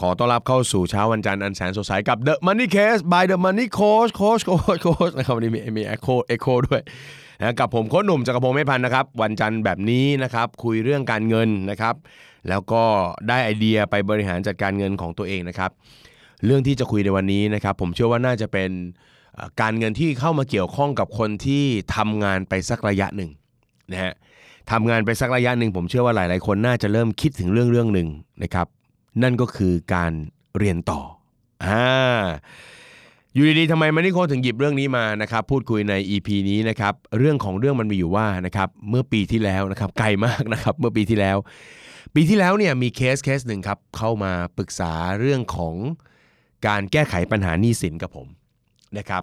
ขอต้อนรับเข้าสู่เช้าวันจันทร์อันแสนสดใสกับ The Money Case by The Money Coach Coach Coach Coach นะครับวันนี้มีมี Echo Echo ด้วยนะกับผมโค้ชหนุ่มจักรพงศ์ไม่พันธ์นะครับ วันจันทร์แบบนี้นะครับคุยเรื่องการเงินนะครับ แล้วก็ได้ไอเดียไปบริหารจัดการเงินของตัวเองนะครับ เรื่องที่จะคุยในวันนี้นะครับ ผมเชื่อว่าน่าจะเป็นการเงินที่เข้ามาเกี่ยวข้องกับคนที่ทำงานไปสักระยะหนึ่งนะฮะทำงานไปสักระยะหนึ่งผมเชื่อว่าหลาย ๆ คนน่าจะเริ่มคิดถึงเรื่องเรื่องหนึ่งนะครับ นั่นก็คือการเรียนต่ออ่าอยู่ดีๆทำไมมันนี่โคถึงหยิบเรื่องนี้มานะครับ พูดคุยใน EP นี้นะครับ เรื่องของเรื่องมันมีอยู่ว่านะครับเมื่อปีที่แล้วนะครับไกลมากนะครับเมื่อปีที่แล้ว ปีที่แล้วเนี่ยมีเคสเคสหนึ่งครับเข้ามาปรึกษาเรื่องของการแก้ไขปัญหาหนี้สินกับผมนะครับ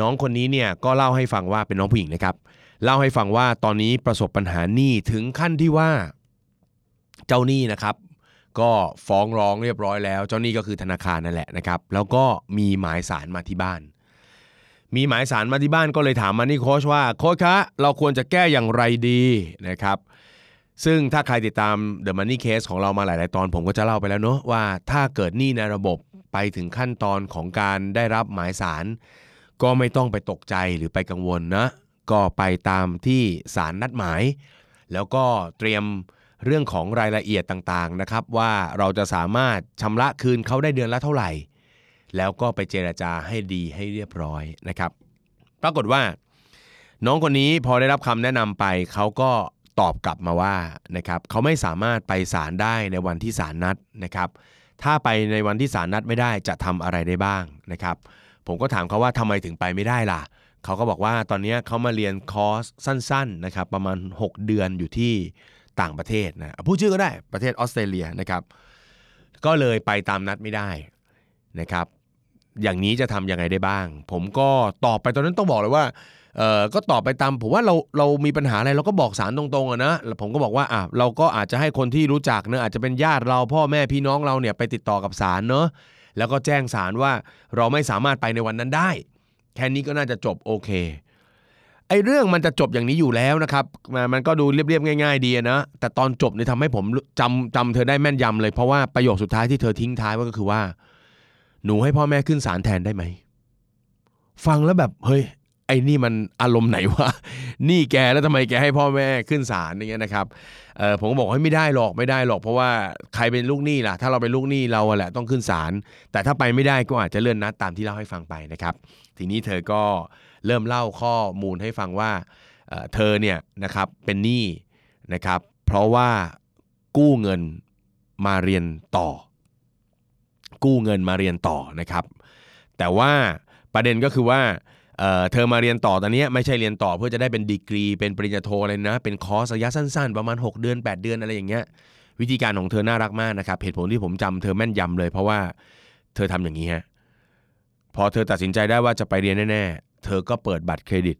น้องคนนี้เนี่ยก็เล่าให้ฟังว่าเป็นน้องผู้หญิงนะครับเล่าให้ฟังว่าตอนนี้ประสบปัญหาหนี้ถึงขั้นที่ว่าเจ้าหนี้นะครับ ก็ฟ้องร้องเรียบร้อยแล้ว เจ้าหนี้ก็คือธนาคารนั่นแหละนะครับ แล้วก็มีหมายสารมาที่บ้าน มีหมายสารมาที่บ้านก็เลยถามมานี่โค้ชว่าโค้ชคะเราควรจะแก้อย่างไรดีนะครับ ซึ่งถ้าใครติดตาม The Money Case ของเรามาหลาย ๆ ตอนผมก็จะเล่าไปแล้วเนอะว่าถ้าเกิดหนี้ในระบบไปถึงขั้นตอนของการได้รับหมายสาร ก็ไม่ต้องไปตกใจหรือไปกังวลนะก็ไปตามที่ศาลนัดหมาย แล้วก็เตรียม เรื่องของรายละเอียดต่างๆนะครับว่าเราจะสามารถชำระคืนเขาได้เดือนละเท่าไหร่ แล้วก็ไปเจรจาให้ดีให้เรียบร้อยนะครับ ปรากฏว่า น้องคนนี้พอได้รับคำแนะนำไปเขาก็ตอบกลับมาว่านะครับเขาไม่สามารถไปศาลได้ในวันที่ศาลนัดนะครับ ถ้าไปในวันที่ศาลนัดไม่ได้จะทำอะไรได้บ้างนะครับ ผมก็ถามเขาว่าทำไมถึงไปไม่ได้ล่ะเขาก็บอกว่าตอนนี้เขามาเรียนคอร์สสั้น ๆนะครับ ประมาณ 6 เดือนอยู่ที่ ต่างประเทศนะพูดชื่อก็ได้ประเทศออสเตรเลียนะครับ ก็เลยไปตามนัดไม่ได้นะครับ อย่างนี้จะทำยังไงได้บ้าง ผมก็ตอบไปตอนนั้นต้องบอกเลยว่าเออก็ตอบไปตามผมว่าเราเรามีปัญหาอะไรเราก็บอกสารตรงๆอะนะแล้วผมก็บอกว่าอะเราก็อาจจะให้คนที่รู้จักเนอะอาจจะเป็นญาติเราพ่อแม่พี่น้องเราเนี่ยไปติดต่อกับศาลเนอะแล้วก็แจ้งศาลว่าเราไม่สามารถไปในวันนั้นได้ แค่นี้ก็น่าจะจบโอเค ไอ้เรื่องมันจะจบอย่างนี้อยู่แล้วนะครับมันมันก็ดูเรียบๆง่าย ๆ ดีนะแต่ตอนจบเนี่ยทำให้ผมจำจำเธอได้แม่นยำเลยเพราะว่าประโยคสุดท้ายที่เธอทิ้งท้ายไว้ก็คือว่า หนูให้พ่อแม่ขึ้นศาลแทนได้ไหมฟังแล้วแบบเฮ้ยไอ้นี่มันอารมณ์ไหนวะ นี่แกแล้วทำไมแกให้พ่อแม่ขึ้นศาลอย่างเงี้ยนะครับเออผมก็บอกให้ไม่ได้หรอกไม่ได้หรอก เพราะว่าใครเป็นลูกหนี้ล่ะ ถ้าเราเป็นลูกหนี้เราแหละต้องขึ้นศาลแต่ถ้าไปไม่ได้ก็อาจจะเลื่อนนัดตามที่เล่าให้ฟังไปนะครับ ทีนี้เธอก็ เริ่มเล่าข้อมูลให้ฟังว่าเธอเนี่ยนะครับเป็นหนี้นะครับ เพราะว่ากู้เงินมาเรียนต่อ กู้เงินมาเรียนต่อนะครับ แต่ว่าประเด็นก็คือว่าเเธอมาเรียนต่อตอนนี้ไม่ใช่เรียนต่อเพื่อจะได้เป็นดีกรี เป็นปริญญาโทอะไรนะ เป็นคอร์สระยะสั้นๆ ประมาณ 6 เดือน 8 เดือนอะไรอย่างเงี้ยวิธีการของเธอน่ารักมากนะครับเหตุผลที่ผมจำเธอแม่นยำเลย เพราะว่าเธอทำอย่างนี้ฮะพอเธอตัดสินใจได้ว่าจะไปเรียนแน่ๆ เธอก็เปิดบัตรเครดิต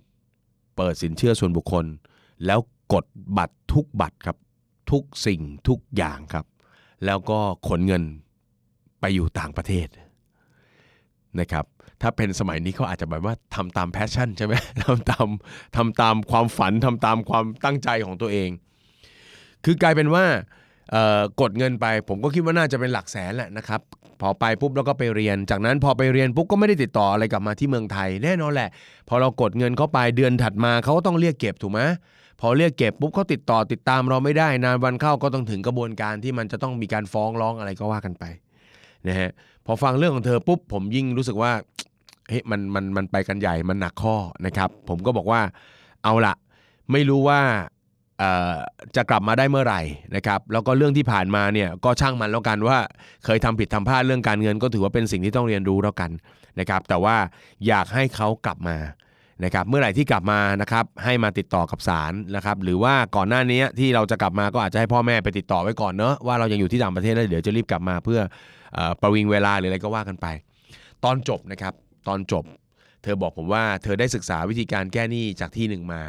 เปิดสินเชื่อส่วนบุคคล แล้วกดบัตรทุกบัตรครับ ทุกสิ่งทุกอย่างครับ แล้วก็ขนเงินไปอยู่ต่างประเทศนะครับถ้าเป็นสมัยนี้เขาอาจจะแบบว่าทำตาม passion ใช่ไหมทำตามทำตามความฝันทำตามความตั้งใจของตัวเอง คือกลายเป็นว่า กดเงินไป ผมก็คิดว่าน่าจะเป็นหลักแสนแหละนะครับพอไปปุ๊บแล้วก็ไปเรียน จากนั้นพอไปเรียนปุ๊บก็ไม่ได้ติดต่ออะไรกลับมาที่เมืองไทยแน่นอนแหละ พอเรากดเงินเข้าไปเดือนถัดมาเขาก็ต้องเรียกเก็บถูกไหมพอเรียกเก็บปุ๊บเขาติดต่อติดตามเราไม่ได้ นานวันเข้าก็ต้องถึงกระบวนการที่มันจะต้องมีการฟ้องร้องอะไรก็ว่ากันไปนะฮะพอฟังเรื่องของเธอปุ๊บผมยิ่งรู้สึกว่าเฮ้ยมันมันมันไปกันใหญ่มันหนักข้อนะครับ ผมก็บอกว่าเอาละไม่รู้ว่า จะกลับมาได้เมื่อไหร่นะครับแล้วก็เรื่องที่ผ่านมาเนี่ยก็ช่างมันแล้วกันว่า เคยทำผิดทำพลาดเรื่องการเงิน ก็ถือว่าเป็นสิ่งที่ต้องเรียนรู้แล้วกันนะครับแต่ว่าอยากให้เขากลับมานะครับเมื่อไหร่ที่กลับมานะครับให้มาติดต่อกับศาลนะครับหรือว่าก่อนหน้านี้ที่เราจะกลับมาก็อาจจะให้พ่อแม่ไปติดต่อไว้ก่อนเนอะว่าเรายังอยู่ที่ต่างประเทศแล้วเดี๋ยวจะรีบกลับมาเพื่ออประวิงเวลาหรืออะไรก็ว่ากันไป ตอนจบนะครับตอนจบ เธอบอกผมว่าเธอได้ศึกษาวิธีการแก้หนี้จากที่หนึ่งมา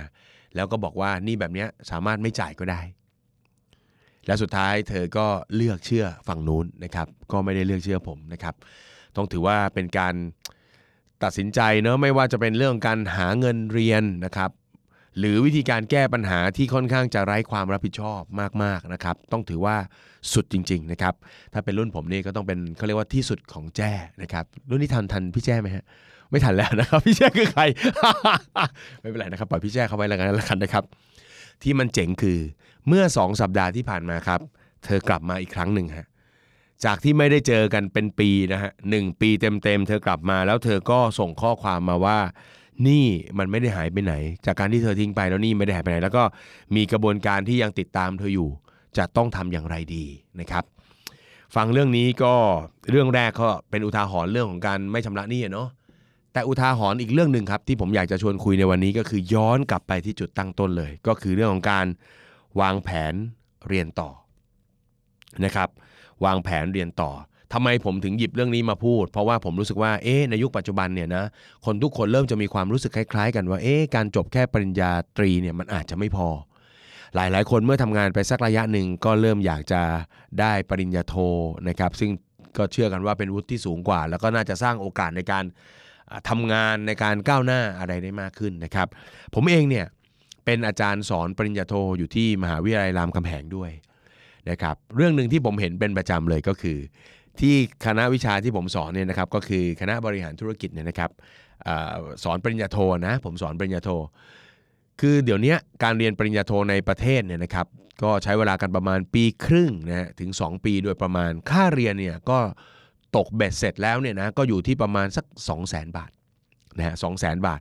แล้วก็บอกว่านี่แบบนี้สามารถไม่จ่ายก็ได้ และสุดท้ายเธอก็เลือกเชื่อฝั่งนู้นนะครับ ก็ไม่ได้เลือกเชื่อผมนะครับ ต้องถือว่าเป็นการตัดสินใจเนอะไม่ว่าจะเป็นเรื่องการหาเงินเรียนนะครับ หรือวิธีการแก้ปัญหาที่ค่อนข้างจะไร้ความรับผิดชอบมากๆนะครับ ต้องถือว่าสุดจริง ๆนะครับ ถ้าเป็นรุ่นผมนี่ก็ต้องเป็นเขาเรียกว่าที่สุดของแจ้นะครับ รุ่นนี้ทันทันพี่แจ้ไหมฮะ ไม่ทันแล้วนะครับ พี่แจ้คือใคร ไม่เป็นไรนะครับปล่อยพี่แจ้เข้าไว้แล้วกันแล้วกันนะครับ ที่มันเจ๋งคือเมื่อ 2 สัปดาห์ที่ผ่านมาครับ เธอกลับมาอีกครั้งหนึ่งฮะจากที่ไม่ได้เจอกันเป็นปีนะฮะหนึ่งปีเต็มๆเธอกลับมาแล้วเธอก็ส่งข้อความมาว่านี่มันไม่ได้หายไปไหน จากการที่เธอทิ้งไปแล้วนี่ไม่ได้หายไปไหน แล้วก็มีกระบวนการที่ยังติดตามเธออยู่ จะต้องทำอย่างไรดีนะครับ ฟังเรื่องนี้ก็เรื่องแรกก็เป็นอุทาหรณ์เรื่องของการไม่ชำระหนี้เนาะ แต่อุทาหรณ์อีกเรื่องหนึ่งครับ ที่ผมอยากจะชวนคุยในวันนี้ก็คือย้อนกลับไปที่จุดตั้งต้นเลย ก็คือเรื่องของการวางแผนเรียนต่อนะครับ วางแผนเรียนต่อทำไมผมถึงหยิบเรื่องนี้มาพูด เพราะว่าผมรู้สึกว่าเอ๊ะในยุคปัจจุบันเนี่ยนะคนทุกคนเริ่มจะมีความรู้สึกคล้าย ๆ กันว่าเอ๊ะการจบแค่ปริญญาตรีเนี่ยมันอาจจะไม่พอ หลายๆ คนเมื่อทำงานไปสักระยะหนึ่งก็เริ่มอยากจะได้ปริญญาโทนะครับ ซึ่งก็เชื่อกันว่าเป็นวุฒิที่สูงกว่า แล้วก็น่าจะสร้างโอกาสในการ ทำงานในการก้าวหน้าอะไรได้มากขึ้นนะครับ ผมเองเนี่ยเป็นอาจารย์สอนปริญญาโทอยู่ที่มหาวิทยาลัยรามคำแหงด้วยนะครับเรื่องหนึ่งที่ผมเห็นเป็นประจำเลยก็คือ ที่คณะวิชาที่ผมสอนเนี่ยนะครับก็คือคณะบริหารธุรกิจเนี่ยนะครับอสอนปริญญาโทนะผมสอนปริญญาโท คือเดี๋ยวนี้การเรียนปริญญาโทในประเทศเนี่ยนะครับก็ใช้เวลากันประมาณปีครึ่งนะฮะถึง 2 ปีโดยประมาณค่าเรียนเนี่ยก็ ตกเบ็ดเสร็จแล้วเนี่ยนะก็อยู่ที่ประมาณสัก 2 0 0 0 0 0บาทนะฮะสองแสนบาท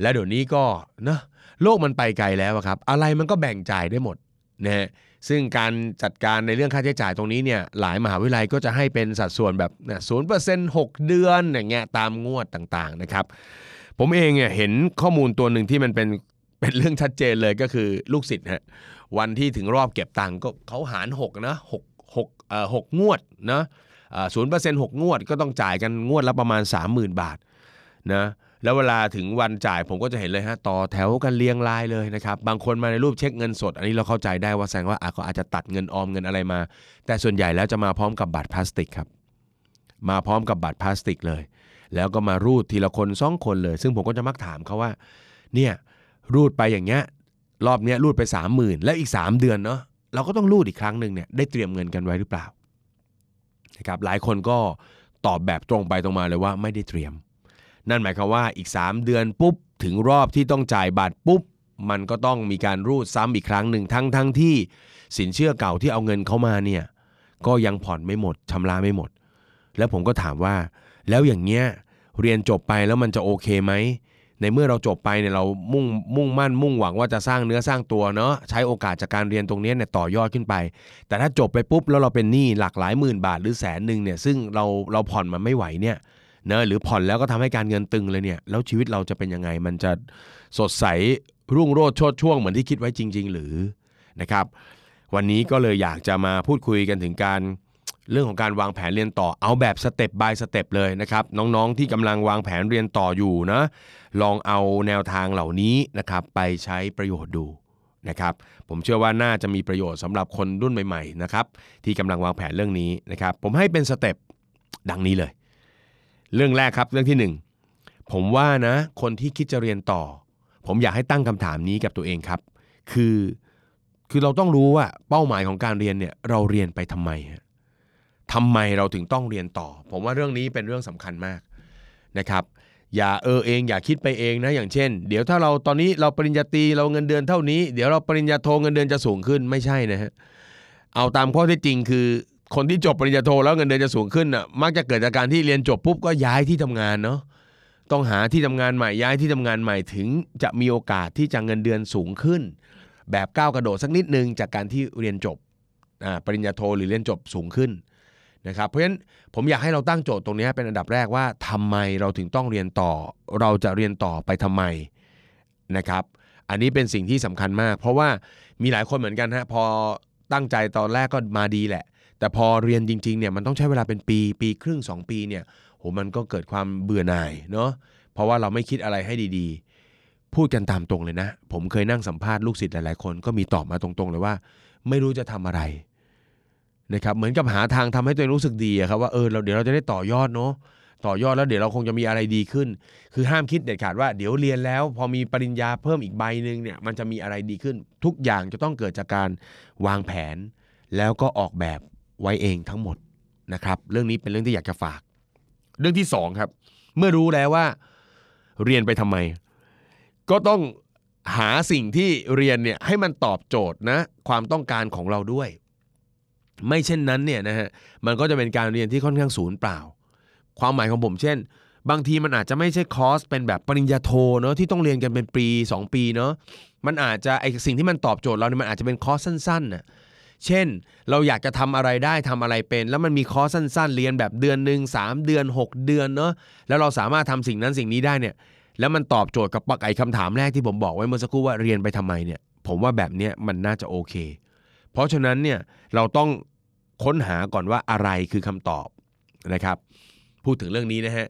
แล้วเดี๋ยวนี้ก็เนะโลกมันไปไกลแล้วครับ อะไรมันก็แบ่งจ่ายได้หมดนะฮะซึ่งการจัดการในเรื่องค่าใช้จ่ายตรงนี้เนี่ยหลายมหาวิทยาลัยก็จะให้เป็นสัดส่วนแบบศูนย์เปอร์เซ็นต์หกเดือนอย่างเงี้ยตามงวดต่างๆนะครับผมเองเนี่ยเห็นข้อมูลตัวหนึ่งที่มันเป็นเป็นเรื่องชัดเจนเลยก็คือลูกศิษย์ฮะวันที่ถึงรอบเก็บตังค์ก็เขาหาร6นะหกหกเอ่อหกงวดนะ ศูนย์เปอร์เซ็นต์หกงวดก็ต้องจ่ายกันงวดละประมาณ 30,000 บาทนะแล้วเวลาถึงวันจ่ายผมก็จะเห็นเลยฮะต่อแถวกันเรียงรายเลยนะครับบางคนมาในรูปเช็คเงินสด อันนี้เราเข้าใจได้ว่าแสดงว่าอะเขาอาจจะตัดเงินออมเงินอะไรมา แต่ส่วนใหญ่แล้วจะมาพร้อมกับบัตรพลาสติกครับมาพร้อมกับบัตรพลาสติกเลย แล้วก็มารูดทีละคนสองคนเลย ซึ่งผมก็จะมักถามเขาว่าเนี่ยรูดไปอย่างเงี้ยรอบเนี้ยรูดไป 3 0,000 แล้วอีก 3 เดือนเนาะเราก็ต้องรูดอีกครั้งหนึ่งเนี่ยได้เตรียมเงินกันไว้หรือเปล่า นะครับหลายคนก็ตอบแบบตรงไปตรงมาเลยว่าไม่ได้เตรียม นั่นหมายความว่าอีก 3 เดือนปุ๊บถึงรอบที่ต้องจ่ายบัตรปุ๊บ มันก็ต้องมีการรูดซ้ำอีกครั้งหนึ่งทั้งทั้งที่สินเชื่อเก่าที่เอาเงินเข้ามาเนี่ยก็ยังผ่อนไม่หมดชำระไม่หมด แล้วผมก็ถามว่า แล้วอย่างเงี้ยเรียนจบไปแล้วมันจะโอเคไหม ในเมื่อเราจบไปเนี่ยเรามุ่งมุ่งมั่นมุ่งหวังว่าจะสร้างเนื้อสร้างตัวเนาะใช้โอกาสจากการเรียนตรงนี้เนี่ยต่อยอดขึ้นไป แต่ถ้าจบไปปุ๊บแล้วเราเป็นหนี้หลักหลายหมื่นบาทหรือแสนหนึ่งเนี่ยซึ่งเราเราผ่อนมันไม่ไหวเนี่ยเนะหรือผ่อนแล้วก็ทำให้การเงินตึงเลยเนี่ยแล้วชีวิตเราจะเป็นยังไง มันจะสดใสรุ่งโรจน์โชติช่วงเหมือนที่คิดไว้จริง ๆ หรือนะครับ วันนี้ก็เลยอยากจะมาพูดคุยกันถึงการ เรื่องของการวางแผนเรียนต่อเอาแบบ step by สเต็ปเลยนะครับน้องๆที่กำลังวางแผนเรียนต่ออยู่นะลองเอาแนวทางเหล่านี้นะครับไปใช้ประโยชน์ดูนะครับผมเชื่อว่าน่าจะมีประโยชน์สำหรับคนรุ่นใหม่ๆนะครับที่กำลังวางแผนเรื่องนี้นะครับผมให้เป็นสเต็ปดังนี้เลย เรื่องแรกครับเรื่องที่หนึ่งผมว่านะคนที่คิดจะเรียนต่อ ผมอยากให้ตั้งคำถามนี้กับตัวเองครับ คือคือเราต้องรู้ว่าเป้าหมายของการเรียนเนี่ยเราเรียนไปทำไมฮะ ทำไมเราถึงต้องเรียนต่อ ผมว่าเรื่องนี้เป็นเรื่องสำคัญมากนะครับอย่าเออเองอย่าคิดไปเองนะอย่างเช่น เดี๋ยวถ้าเราตอนนี้เราปริญญาตรีเราเงินเดือนเท่านี้ เดี๋ยวเราปริญญาโทเงินเดือนจะสูงขึ้นไม่ใช่นะฮะเอาตามข้อเท็จจริงคือ คนที่จบปริญญาโทแล้วเงินเดือนจะสูงขึ้นน่ะมักจะเกิดจากการที่เรียนจบปุ๊บก็ย้ายที่ทำงานเนาะต้องหาที่ทำงานใหม่ย้ายที่ทำงานใหม่ถึงจะมีโอกาสที่จะเงินเดือนสูงขึ้น แบบก้าวกระโดดสักนิดนึงจากการที่เรียนจบปริญญาโทหรือเรียนจบสูงขึ้น นะครับเพราะฉะนั้นผมอยากให้เราตั้งโจทย์ตรงนี้เป็นอันดับแรกว่าทำไมเราถึงต้องเรียนต่อ เราจะเรียนต่อไปทำไมนะครับอันนี้เป็นสิ่งที่สำคัญมาก เพราะว่ามีหลายคนเหมือนกันฮะพอตั้งใจตอนแรกก็มาดีแหละ แต่พอเรียนจริงๆเนี่ยมันต้องใช้เวลาเป็นปีปีครึ่ง 2 ปีเนี่ยโหมันก็เกิดความเบื่อหน่ายเนาะเพราะว่าเราไม่คิดอะไรให้ดีๆ พูดกันตามตรงเลยนะ ผมเคยนั่งสัมภาษณ์ลูกศิษย์หลายๆคนก็มีตอบมาตรงๆเลยว่า ไม่รู้จะทำอะไร นะครับเหมือนกับหาทางทำให้ตัวเองรู้สึกดีอะครับว่าเออเราเดี๋ยวเราจะได้ต่อยอดเนาะต่อยอดแล้วเดี๋ยวเราคงจะมีอะไรดีขึ้น คือห้ามคิดเด็ดขาดว่าเดี๋ยวเรียนแล้ว พอมีปริญญาเพิ่มอีกใบหนึ่งเนี่ยมันจะมีอะไรดีขึ้น ทุกอย่างจะต้องเกิดจากการวางแผน แล้วก็ออกแบบไว้เองทั้งหมดนะครับ เรื่องนี้เป็นเรื่องที่อยากจะฝาก เรื่องที่สองครับ เมื่อรู้แล้วว่า เรียนไปทำไม ก็ต้องหาสิ่งที่เรียนเนี่ยให้มันตอบโจทย์นะความต้องการของเราด้วย ไม่เช่นนั้นเนี่ยนะฮะมันก็จะเป็นการเรียนที่ค่อนข้างศูนย์เปล่า ความหมายของผมเช่น บางทีมันอาจจะไม่ใช่คอร์สเป็นแบบปริญญาโทเนาะที่ต้องเรียนกันเป็นปี 2 ปีเนาะมันอาจจะไอสิ่งที่มันตอบโจทย์เราเนี่ยมันอาจจะเป็นคอร์สสั้นๆน่ะเช่น เราอยากจะทำอะไรได้ทำอะไรเป็น แล้วมันมีคอร์สสั้น ๆ เรียนแบบเดือนหนึ่งสามเดือน 6 เดือนเนาะแล้วเราสามารถทำสิ่งนั้นสิ่งนี้ได้เนี่ยแล้วมันตอบโจทย์กับปักไอคำถามแรกที่ผมบอกไว้เมื่อสักครู่ว่าเรียนไปทำไมเนี่ยผมว่าแบบเนี้ยมันน่าจะโอเค เพราะฉะนั้นเนี่ยเราต้องค้นหาก่อนว่าอะไรคือคำตอบนะครับ พูดถึงเรื่องนี้นะฮะ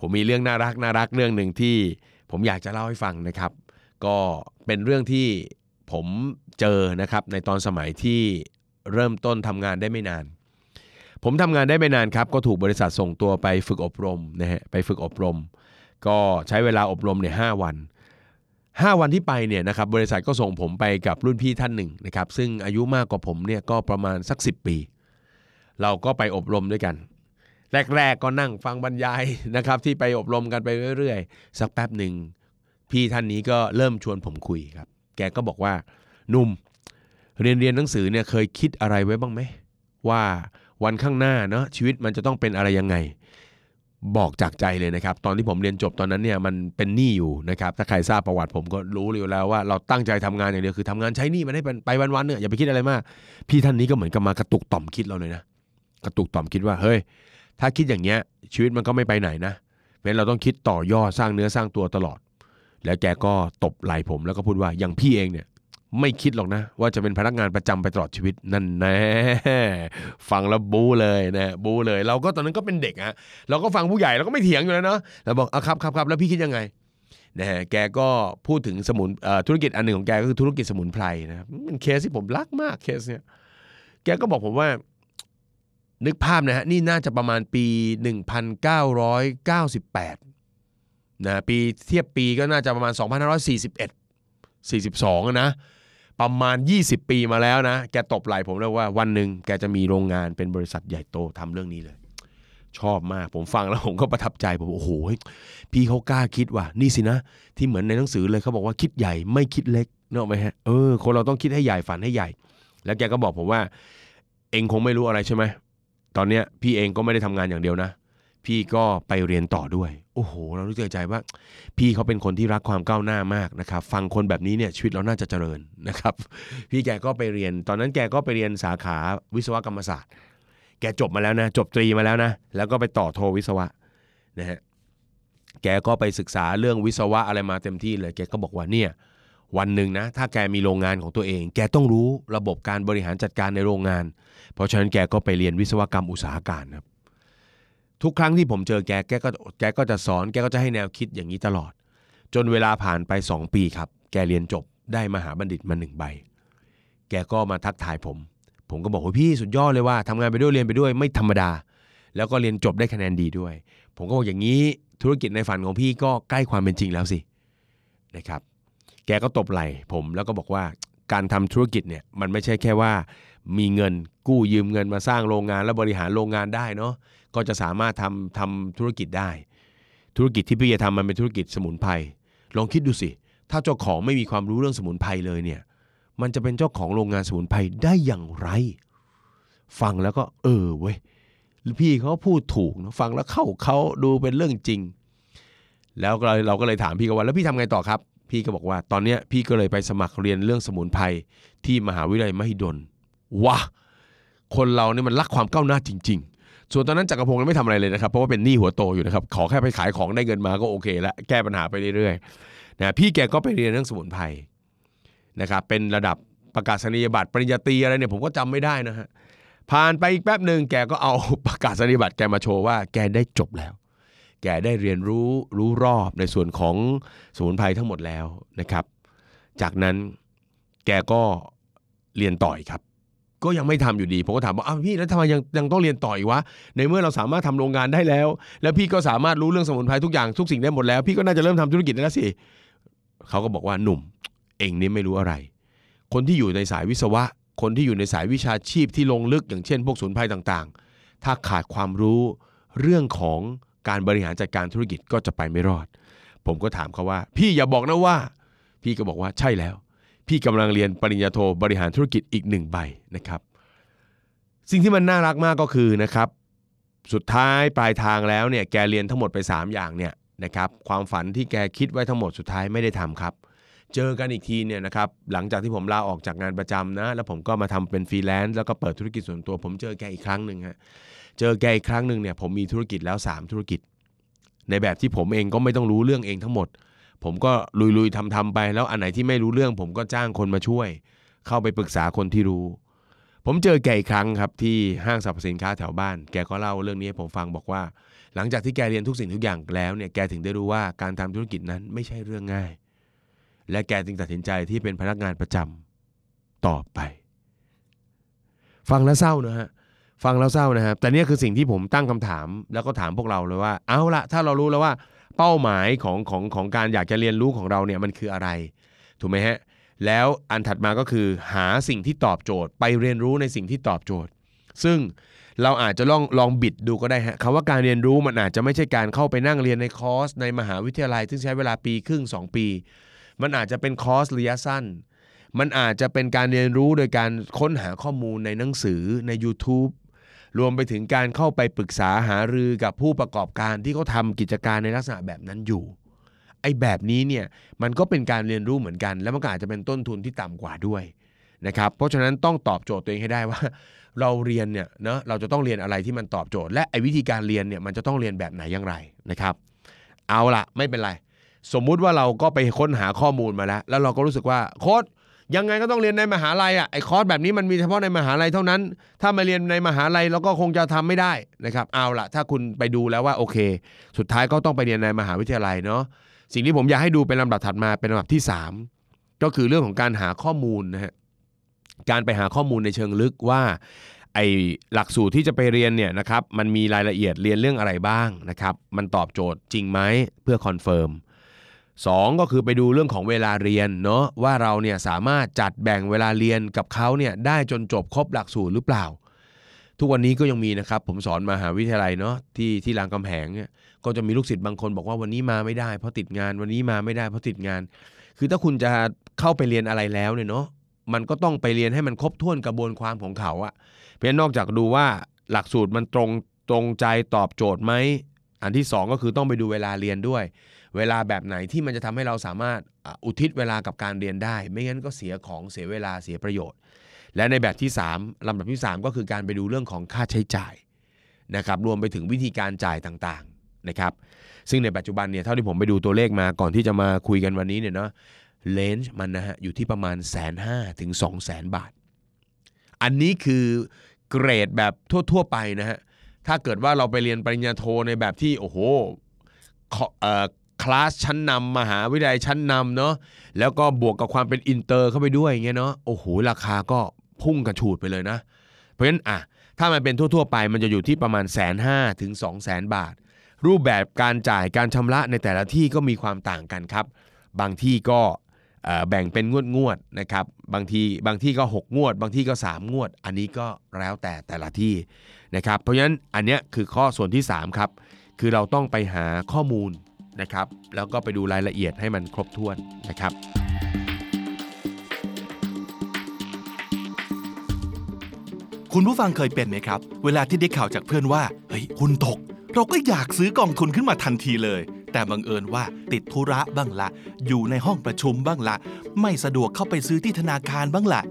ผมมีเรื่องน่ารักน่ารักเรื่องหนึ่งที่ผมอยากจะเล่าให้ฟังนะครับ ก็เป็นเรื่องที่ผมเจอนะครับในตอนสมัยที่เริ่มต้นทำงานได้ไม่นาน ผมทำงานได้ไม่นานครับ ก็ถูกบริษัทส่งตัวไปฝึกอบรมนะฮะไปฝึกอบรม ก็ใช้เวลาอบรมเนี่ยหวัน 5 วันที่ไปเนี่ยนะครับบริษัทก็ส่งผมไปกับรุ่นพี่ท่านหนึ่งนะครับซึ่งอายุมากกว่าผมเนี่ยก็ประมาณสัก 10 ปี เราก็ไปอบรมด้วยกัน แรก ๆ ก็นั่งฟังบรรยายนะครับที่ไปอบรมกันไปเรื่อยๆ สักแป๊บหนึ่งพี่ท่านนี้ก็เริ่มชวนผมคุยครับ แกก็บอกว่านุ่มเรียนเรียนหนังสือเนี่ยเคยคิดอะไรไว้บ้างไหมว่าวันข้างหน้าเนาะชีวิตมันจะต้องเป็นอะไรยังไง บอกจากใจเลยนะครับ ตอนที่ผมเรียนจบตอนนั้นเนี่ยมันเป็นหนี้อยู่นะครับ ถ้าใครทราบประวัติผมก็รู้อยู่แล้วว่าเราตั้งใจทำงานอย่างเดียวคือทำงานใช้หนี้มันให้เป็นไปวันๆเนี่ยอย่าไปคิดอะไรมาก พี่ท่านนี้ก็เหมือนกับมากระตุกต่อมคิดเราเลยนะกระตุกต่อมคิดว่าเฮ้ยถ้าคิดอย่างเงี้ยชีวิตมันก็ไม่ไปไหนนะเพราะฉะนั้นเราต้องคิดต่อยอดสร้างเนื้อสร้างตัวตลอด แล้วแกก็ตบไหล่ผมแล้วก็พูดว่าอย่างพี่เองเนี่ย ไม่คิดหรอกนะ ว่าจะเป็นพนักงานประจำไปตลอดชีวิตนั่นแน่ฟังแล้วบู๊เลยนะบู๊เลย เราก็ตอนนั้นก็เป็นเด็กอะเราก็ฟังผู้ใหญ่เราก็ไม่เถียงอยู่แล้วเนาะเราบอกอะครับครับครับแล้วพี่คิดยังไงนะฮะแกก็พูดถึงสมุนธุรกิจอันหนึ่งของแกก็คือธุรกิจสมุนไพรนะครับมันเคสที่ผมรักมากเคสเนี่ยแกก็บอกผมว่า นึกภาพนะฮะนี่น่าจะประมาณปี 1998นะปีเทียบปีก็น่าจะประมาณ 2541 42อะนะ ประมาณ 20 ปีมาแล้วนะ แกตบไหล่ผมเลยว่าวันหนึ่งแกจะมีโรงงานเป็นบริษัทใหญ่โตทำเรื่องนี้เลย ชอบมากผมฟังแล้วผมก็ประทับใจผมโอ้โหพี่เขากล้าคิดว่ะนี่สินะ ที่เหมือนในหนังสือเลยเขาบอกว่าคิดใหญ่ไม่คิดเล็กเนอะไหมฮะเออคนเราต้องคิดให้ใหญ่ฝันให้ใหญ่ แล้วแกก็บอกผมว่า เองคงไม่รู้อะไรใช่ไหมตอนเนี้ยพี่เองก็ไม่ได้ทำงานอย่างเดียวนะ พี่ก็ไปเรียนต่อด้วย โอ้โห เรารู้ใจว่า พี่เขาเป็นคนที่รักความก้าวหน้ามากนะครับ ฟังคนแบบนี้เนี่ยชีวิตเราน่าจะเจริญนะครับ พี่แกก็ไปเรียน ตอนนั้นแกก็ไปเรียนสาขาวิศวกรรมศาสตร์ แกจบมาแล้วนะ จบตรีมาแล้วนะ แล้วก็ไปต่อโทวิศวะนะฮะ แกก็ไปศึกษาเรื่องวิศวะอะไรมาเต็มที่เลย แกก็บอกว่าเนี่ยวันหนึ่งนะถ้าแกมีโรงงานของตัวเอง แกต้องรู้ระบบการบริหารจัดการในโรงงาน เพราะฉะนั้นแกก็ไปเรียนวิศวกรรมอุตสาหการครับ ทุกครั้งที่ผมเจอแกแกก็แกก็จะสอนแกก็จะให้แนวคิดอย่างนี้ตลอด จนเวลาผ่านไป 2 ปีครับ แกเรียนจบได้มหาบัณฑิตมาหนึ่งใบ แกก็มาทักทายผม ผมก็บอกว่าพี่สุดยอดเลยว่าทำงานไปด้วยเรียนไปด้วยไม่ธรรมดา แล้วก็เรียนจบได้คะแนนดีด้วย ผมก็บอกอย่างนี้ธุรกิจในฝันของพี่ก็ใกล้ความเป็นจริงแล้วสินะครับ แกก็ตบไหล่ผมแล้วก็บอกว่าการทำธุรกิจเนี่ยมันไม่ใช่แค่ว่า มีเงินกู้ยืมเงินมาสร้างโรงงาน และบริหารโรงงานได้เนาะ ก็จะสามารถทำทำธุรกิจได้ ธุรกิจที่พี่จะทำมันเป็นธุรกิจสมุนไพรลองคิดดูสิ ถ้าเจ้าของไม่มีความรู้เรื่องสมุนไพรเลยเนี่ยมันจะเป็นเจ้าของโรงงานสมุนไพรได้อย่างไร ฟังแล้วก็ เออเว้ยพี่เขาพูดถูกนะฟังแล้วเข้าเขาดูเป็นเรื่องจริง แล้วเราเราก็เลยถามพี่กันว่าแล้วพี่ทำไงต่อครับ พี่ก็บอกว่า ตอนเนี้ยพี่ก็เลยไปสมัครเรียนเรื่องสมุนไพรที่มหาวิทยาลัยมหิดลว้าคนเราเนี่ยมันรักความก้าวหน้าจริง ส่วนตอนนั้นจักรพงศ์ไม่ทำอะไรเลยนะครับเพราะว่าเป็นหนี้หัวโตอยู่นะครับขอแค่ไปขายของได้เงินมาก็โอเคแล้วแก้ปัญหาไปเรื่อยๆนะพี่แกก็ไปเรียนเรื่องสมุนไพรนะครับเป็นระดับประกาศนียบัตรปริญญาตรีอะไรเนี่ยผมก็จำไม่ได้นะฮะผ่านไปอีกแป๊บหนึ่งแกก็เอาประกาศนียบัตรแกมาโชว์ว่าแกได้จบแล้ว แกได้เรียนรู้รู้รอบในส่วนของสมุนไพรทั้งหมดแล้วนะครับ จากนั้นแกก็เรียนต่อยครับ ก็ยังไม่ทำอยู่ดี ผมก็ถามว่าอ้าวพี่แล้วทำไมยังยังต้องเรียนต่ออีกวะในเมื่อเราสามารถทำโรงงานได้แล้ว แล้วพี่ก็สามารถรู้เรื่องสมุนไพรทุกอย่างทุกสิ่งได้หมดแล้วพี่ก็น่าจะเริ่มทำธุรกิจได้แล้วสิเขาก็บอกว่าหนุ่ม เองนี่ไม่รู้อะไร คนที่อยู่ในสายวิศวะ คนที่อยู่ในสายวิชาชีพที่ลงลึกอย่างเช่น พวกสมุนไพรต่างๆ ถ้าขาดความรู้เรื่องของการบริหารจัดการธุรกิจก็จะไปไม่รอด ผมก็ถามเขาว่า พี่อย่าบอกนะว่า พี่ก็บอกว่าใช่แล้ว พี่กำลังเรียนปริญญาโทบริหารธุรกิจอีกหนึ่งใบนะครับ สิ่งที่มันน่ารักมากก็คือนะครับสุดท้ายปลายทางแล้วเนี่ยแกเรียนทั้งหมดไป 3 อย่างเนี่ยนะครับความฝันที่แกคิดไว้ทั้งหมดสุดท้ายไม่ได้ทำครับ เจอกันอีกทีเนี่ยนะครับหลังจากที่ผมลาออกจากงานประจำนะแล้วผมก็มาทำเป็นฟรีแลนซ์แล้วก็เปิดธุรกิจส่วนตัว ผมเจอแกอีกครั้งหนึ่งฮะเจอแกอีกครั้งหนึ่งเนี่ยผมมีธุรกิจแล้ว 3 ธุรกิจ ในแบบที่ผมเองก็ไม่ต้องรู้เรื่องเองทั้งหมด ผมก็ลุยๆทำๆไป แล้วอันไหนที่ไม่รู้เรื่อง ผมก็จ้างคนมาช่วย เข้าไปปรึกษาคนที่รู้ ผมเจอแกอีกครั้งครับที่ห้างสรรพสินค้าแถวบ้าน แกก็เล่าเรื่องนี้ให้ผมฟังบอกว่า หลังจากที่แกเรียนทุกสิ่งทุกอย่างแล้วเนี่ยแกถึงได้รู้ว่าการทำธุรกิจนั้นไม่ใช่เรื่องง่าย และแกจึงตัดสินใจที่เป็นพนักงานประจำต่อไป ฟังแล้วเศร้านะฮะฟังแล้วเศร้านะครับแต่นี่คือสิ่งที่ผมตั้งคำถาม แล้วก็ถามพวกเราเลยว่า เอาละถ้าเรารู้แล้วว่า เป้าหมายของของของการอยากจะเรียนรู้ของเราเนี่ยมันคืออะไร ถูกไหมฮะ แล้วอันถัดมาก็คือหาสิ่งที่ตอบโจทย์ ไปเรียนรู้ในสิ่งที่ตอบโจทย์ ซึ่งเราอาจจะลองลองบิดดูก็ได้ฮะคำว่าการเรียนรู้มันอาจจะไม่ใช่การเข้าไปนั่งเรียนในคอร์สในมหาวิทยาลัย ซึ่งใช้เวลาปีครึ่ง 2 ปี มันอาจจะเป็นคอร์สระยะสั้น มันอาจจะเป็นการเรียนรู้โดยการค้นหาข้อมูลในหนังสือใน YouTube รวมไปถึงการเข้าไปปรึกษาหารือกับผู้ประกอบการที่เขาทำกิจการในลักษณะแบบนั้นอยู่ ไอ้แบบนี้เนี่ยมันก็เป็นการเรียนรู้เหมือนกัน แล้วมันก็อาจจะเป็นต้นทุนที่ต่ำกว่าด้วยนะครับเพราะฉะนั้นต้องตอบโจทย์ตัวเองให้ได้ว่า เราเรียนเนี่ยเนาะเราจะต้องเรียนอะไรที่มันตอบโจทย์ และไอ้วิธีการเรียนเนี่ยมันจะต้องเรียนแบบไหนอย่างไรนะครับ เอาละไม่เป็นไร สมมุติว่าเราก็ไปค้นหาข้อมูลมาแล้ว แล้วเราก็รู้สึกว่าโค้ด ยังไงก็ต้องเรียนในมหาลัยอะไอ้คอร์สแบบนี้มันมีเฉพาะในมหาลัยเท่านั้น ถ้ามาเรียนในมหาลัยเราก็คงจะทำไม่ได้นะครับเอาละถ้าคุณไปดูแล้วว่าโอเค สุดท้ายก็ต้องไปเรียนในมหาวิทยาลัยเนาะสิ่งที่ผมอยากให้ดูเป็นลำดับถัดมาเป็นลำดับที่ 3 ก็คือเรื่องของการหาข้อมูลนะฮะการไปหาข้อมูลในเชิงลึกว่าไอหลักสูตรที่จะไปเรียนเนี่ยนะครับมันมีรายละเอียดเรียนเรื่องอะไรบ้างนะครับมันตอบโจทย์จริงไหมเพื่อ confirm สองก็คือไปดูเรื่องของเวลาเรียนเนาะว่าเราเนี่ยสามารถจัดแบ่งเวลาเรียนกับเขาเนี่ยได้จนจบครบหลักสูตรหรือเปล่า ทุกวันนี้ก็ยังมีนะครับ ผมสอนมหาวิทยาลัยเนาะที่ที่รามคำแหงเนี่ยก็จะมีลูกศิษย์บางคนบอกว่าวันนี้มาไม่ได้ เพราะติดงานวันนี้มาไม่ได้เพราะติดงาน คือถ้าคุณจะเข้าไปเรียนอะไรแล้วเนี่ยเนาะมันก็ต้องไปเรียนให้มันครบถ้วนกระบวนความของเขาอะเพราะฉะนั้นนอกจากดูว่าหลักสูตรมันตรงตรงใจตอบโจทย์ไหมอันที่สองก็คือต้องไปดูเวลาเรียนด้วย เวลาแบบไหนที่มันจะทำให้เราสามารถอุทิศเวลากับการเรียนได้ ไม่งั้นก็เสียของเสียเวลาเสียประโยชน์ และในแบบที่ 3ลำดับที่ 3 ก็คือการไปดูเรื่องของค่าใช้จ่ายนะครับรวมไปถึงวิธีการจ่ายต่างๆนะครับซึ่งในปัจจุบันเนี่ยเท่าที่ผมไปดูตัวเลขมาก่อนที่จะมาคุยกันวันนี้เนี่ยเนาะเลนจ์มันนะฮะอยู่ที่ประมาณแสนห้าถึงสองแสนบาท อันนี้คือเกรดแบบทั่ว ๆ ไปนะฮะถ้าเกิดว่าเราไปเรียนปริญญาโทในแบบที่โอ้โหเอ่อคลาสชั้นนำมหาวิทยาลัยชั้นนำเนาะแล้วก็บวกกับความเป็นอินเตอร์เข้าไปด้วยอย่างเงี้ยเนาะโอ้โหราคาก็พุ่งกระฉูดไปเลยนะ เพราะฉะนั้นอะถ้ามันเป็นทั่ว ๆ ไปมันจะอยู่ที่ประมาณแสนห้าถึงสองแสนบาท รูปแบบการจ่ายการชำระในแต่ละที่ก็มีความต่างกันครับ บางที่ก็แบ่งเป็นงวดงวดๆนะครับบางทีบางที่ก็ 6 งวด บางที่ก็ 3 งวด อันนี้ก็แล้วแต่แต่ละที่นะครับเพราะฉะนั้นอันเนี้ยคือข้อส่วนที่ 3 ครับ คือเราต้องไปหาข้อมูล นะครับ แล้วก็ไปดูรายละเอียดให้มันครบถ้วนนะครับ คุณผู้ฟังเคยเป็นไหมครับ เวลาที่ได้ข่าวจากเพื่อนว่า เฮ้ยหุ้นตก เราก็อยากซื้อกองทุนขึ้นมาทันทีเลย แต่บังเอิญว่าติดธุระบ้างละอยู่ในห้องประชุมบ้างละไม่สะดวกเข้าไปซื้อที่ธนาคารบ้างละ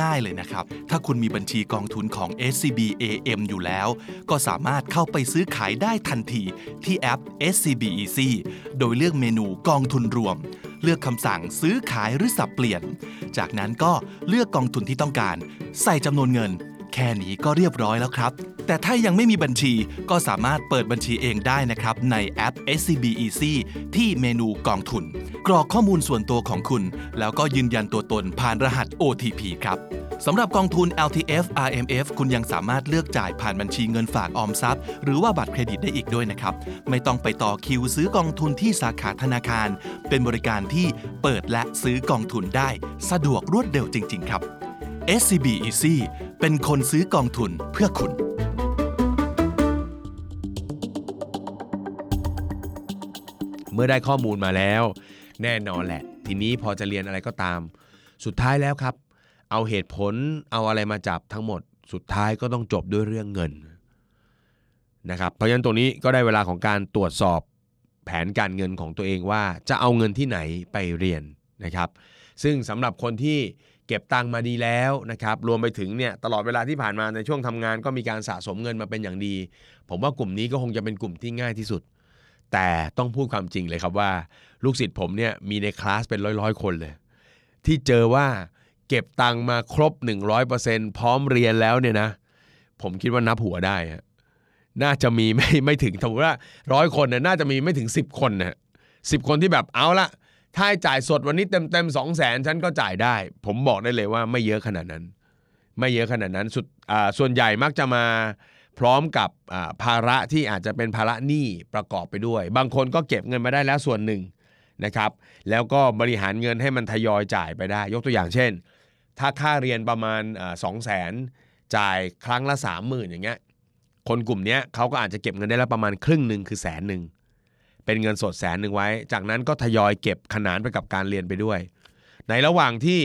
ง่ายๆเลยนะครับ ถ้าคุณมีบัญชีกองทุนของ SCB AM อยู่แล้ว ก็สามารถเข้าไปซื้อขายได้ทันทีที่แอป SCB Easy โดยเลือกเมนูกองทุนรวม เลือกคำสั่งซื้อขายหรือสับเปลี่ยน จากนั้นก็เลือกกองทุนที่ต้องการ ใส่จำนวนเงิน แค่นี้ก็เรียบร้อยแล้วครับ แต่ถ้ายังไม่มีบัญชีก็สามารถเปิดบัญชีเองได้นะครับ ในแอป SCB Easy ที่เมนูกองทุน กรอกข้อมูลส่วนตัวของคุณ แล้วก็ยืนยันตัวตนผ่านรหัส OTP ครับสำหรับกองทุน LTF RMF คุณยังสามารถเลือกจ่ายผ่านบัญชีเงินฝากออมทรัพย์ หรือว่าบัตรเครดิตได้อีกด้วยนะครับ ไม่ต้องไปต่อคิวซื้อกองทุนที่สาขาธนาคาร เป็นบริการที่เปิดและซื้อกองทุนได้ สะดวกรวดเร็วจริง ๆ ครับ SCB Easy เป็นคนซื้อกองทุนเพื่อคุณ เมื่อได้ข้อมูลมาแล้ว แน่นอนแหละ ทีนี้พอจะเรียนอะไรก็ตาม สุดท้ายแล้วครับ เอาเหตุผลเอาอะไรมาจับทั้งหมด สุดท้ายก็ต้องจบด้วยเรื่องเงินนะครับเพราะฉะนั้นตรงนี้ก็ได้เวลาของการตรวจสอบแผนการเงินของตัวเองว่าจะเอาเงินที่ไหนไปเรียนนะครับ ซึ่งสำหรับคนที่ เก็บตังมาดีแล้วนะครับรวมไปถึงเนี่ยตลอดเวลาที่ผ่านมาในช่วงทำงานก็มีการสะสมเงินมาเป็นอย่างดี ผมว่ากลุ่มนี้ก็คงจะเป็นกลุ่มที่ง่ายที่สุด แต่ต้องพูดความจริงเลยครับว่า ลูกศิษย์ผมเนี่ยมีในคลาสเป็นร้อยๆ คนเลย ที่เจอว่าเก็บตังมาครบ 100%พร้อมเรียนแล้วเนี่ยนะผมคิดว่านับหัวได้ฮะน่าจะมีไม่ไม่ถึงสมมติว่าร้อยคนเนี่ยน่าจะมีไม่ถึง 10 คนนะสิบคนที่แบบเอาละ ถ้าจ่ายสดวันนี้เต็มเต็มสองแสนฉันก็จ่ายได้ ผมบอกได้เลยว่าไม่เยอะขนาดนั้น ไม่เยอะขนาดนั้นสุดอ่าส่วนใหญ่มักจะมาพร้อมกับอ่าภาระที่อาจจะเป็นภาระหนี้ประกอบไปด้วย บางคนก็เก็บเงินมาได้แล้วส่วนหนึ่งนะครับ แล้วก็บริหารเงินให้มันทยอยจ่ายไปได้ ยกตัวอย่างเช่น ถ้าค่าเรียนประมาณสองแสนจ่ายครั้งละสามหมื่นอย่างเงี้ยคนกลุ่มนี้เขาก็อาจจะเก็บเงินได้แล้วประมาณครึ่งหนึ่งคือแสนหนึ่ง เป็นเงินสดแสนหนึ่งไว้ จากนั้นก็ทยอยเก็บขนานไปกับการเรียนไปด้วย ในระหว่างที่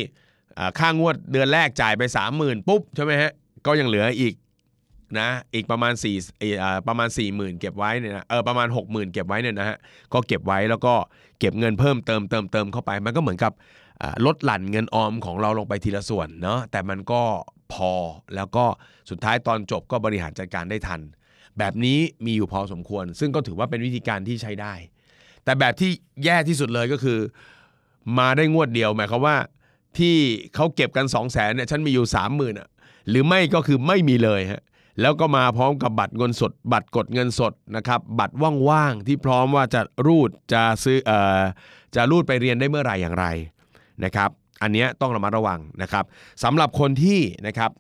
ค่างวดเดือนแรกจ่ายไป 30,000 ปุ๊บใช่ไหมฮะก็ยังเหลืออีกนะอีกประมาณ4เอ่ประมาณ 40,000 เก็บไว้เนี่ยนะเออประมาณ 60,000 เก็บไว้เนี่ยนะฮะก็เก็บไว้แล้วก็เก็บเงินเพิ่มเติมเติมเติมเข้าไปมันก็เหมือนกับลดหลั่นเงินออมของเราลงไปทีละส่วนเนาะแต่มันก็พอแล้วก็สุดท้ายตอนจบก็บริหารจัดการได้ทัน แบบนี้มีอยู่พอสมควร ซึ่งก็ถือว่าเป็นวิธีการที่ใช้ได้ แต่แบบที่แย่ที่สุดเลยก็คือ มาได้งวดเดียวหมายความว่า ที่เขาเก็บกัน 2 0 0แสนเนี่ยฉันมีอยู่ 3 0,000อะหรือไม่ก็คือไม่มีเลยฮะแล้วก็มาพร้อมกับบัตรเงินสด บัตรกดเงินสดนะครับบัตรว่างๆที่พร้อมว่าจะรูดจะซื้อเอ่อจะรูดไปเรียนได้เมื่อไหร่อย่างไรนะครับ อันเนี้ยต้องระมัดระวังนะครับสำหรับคนที่นะครับ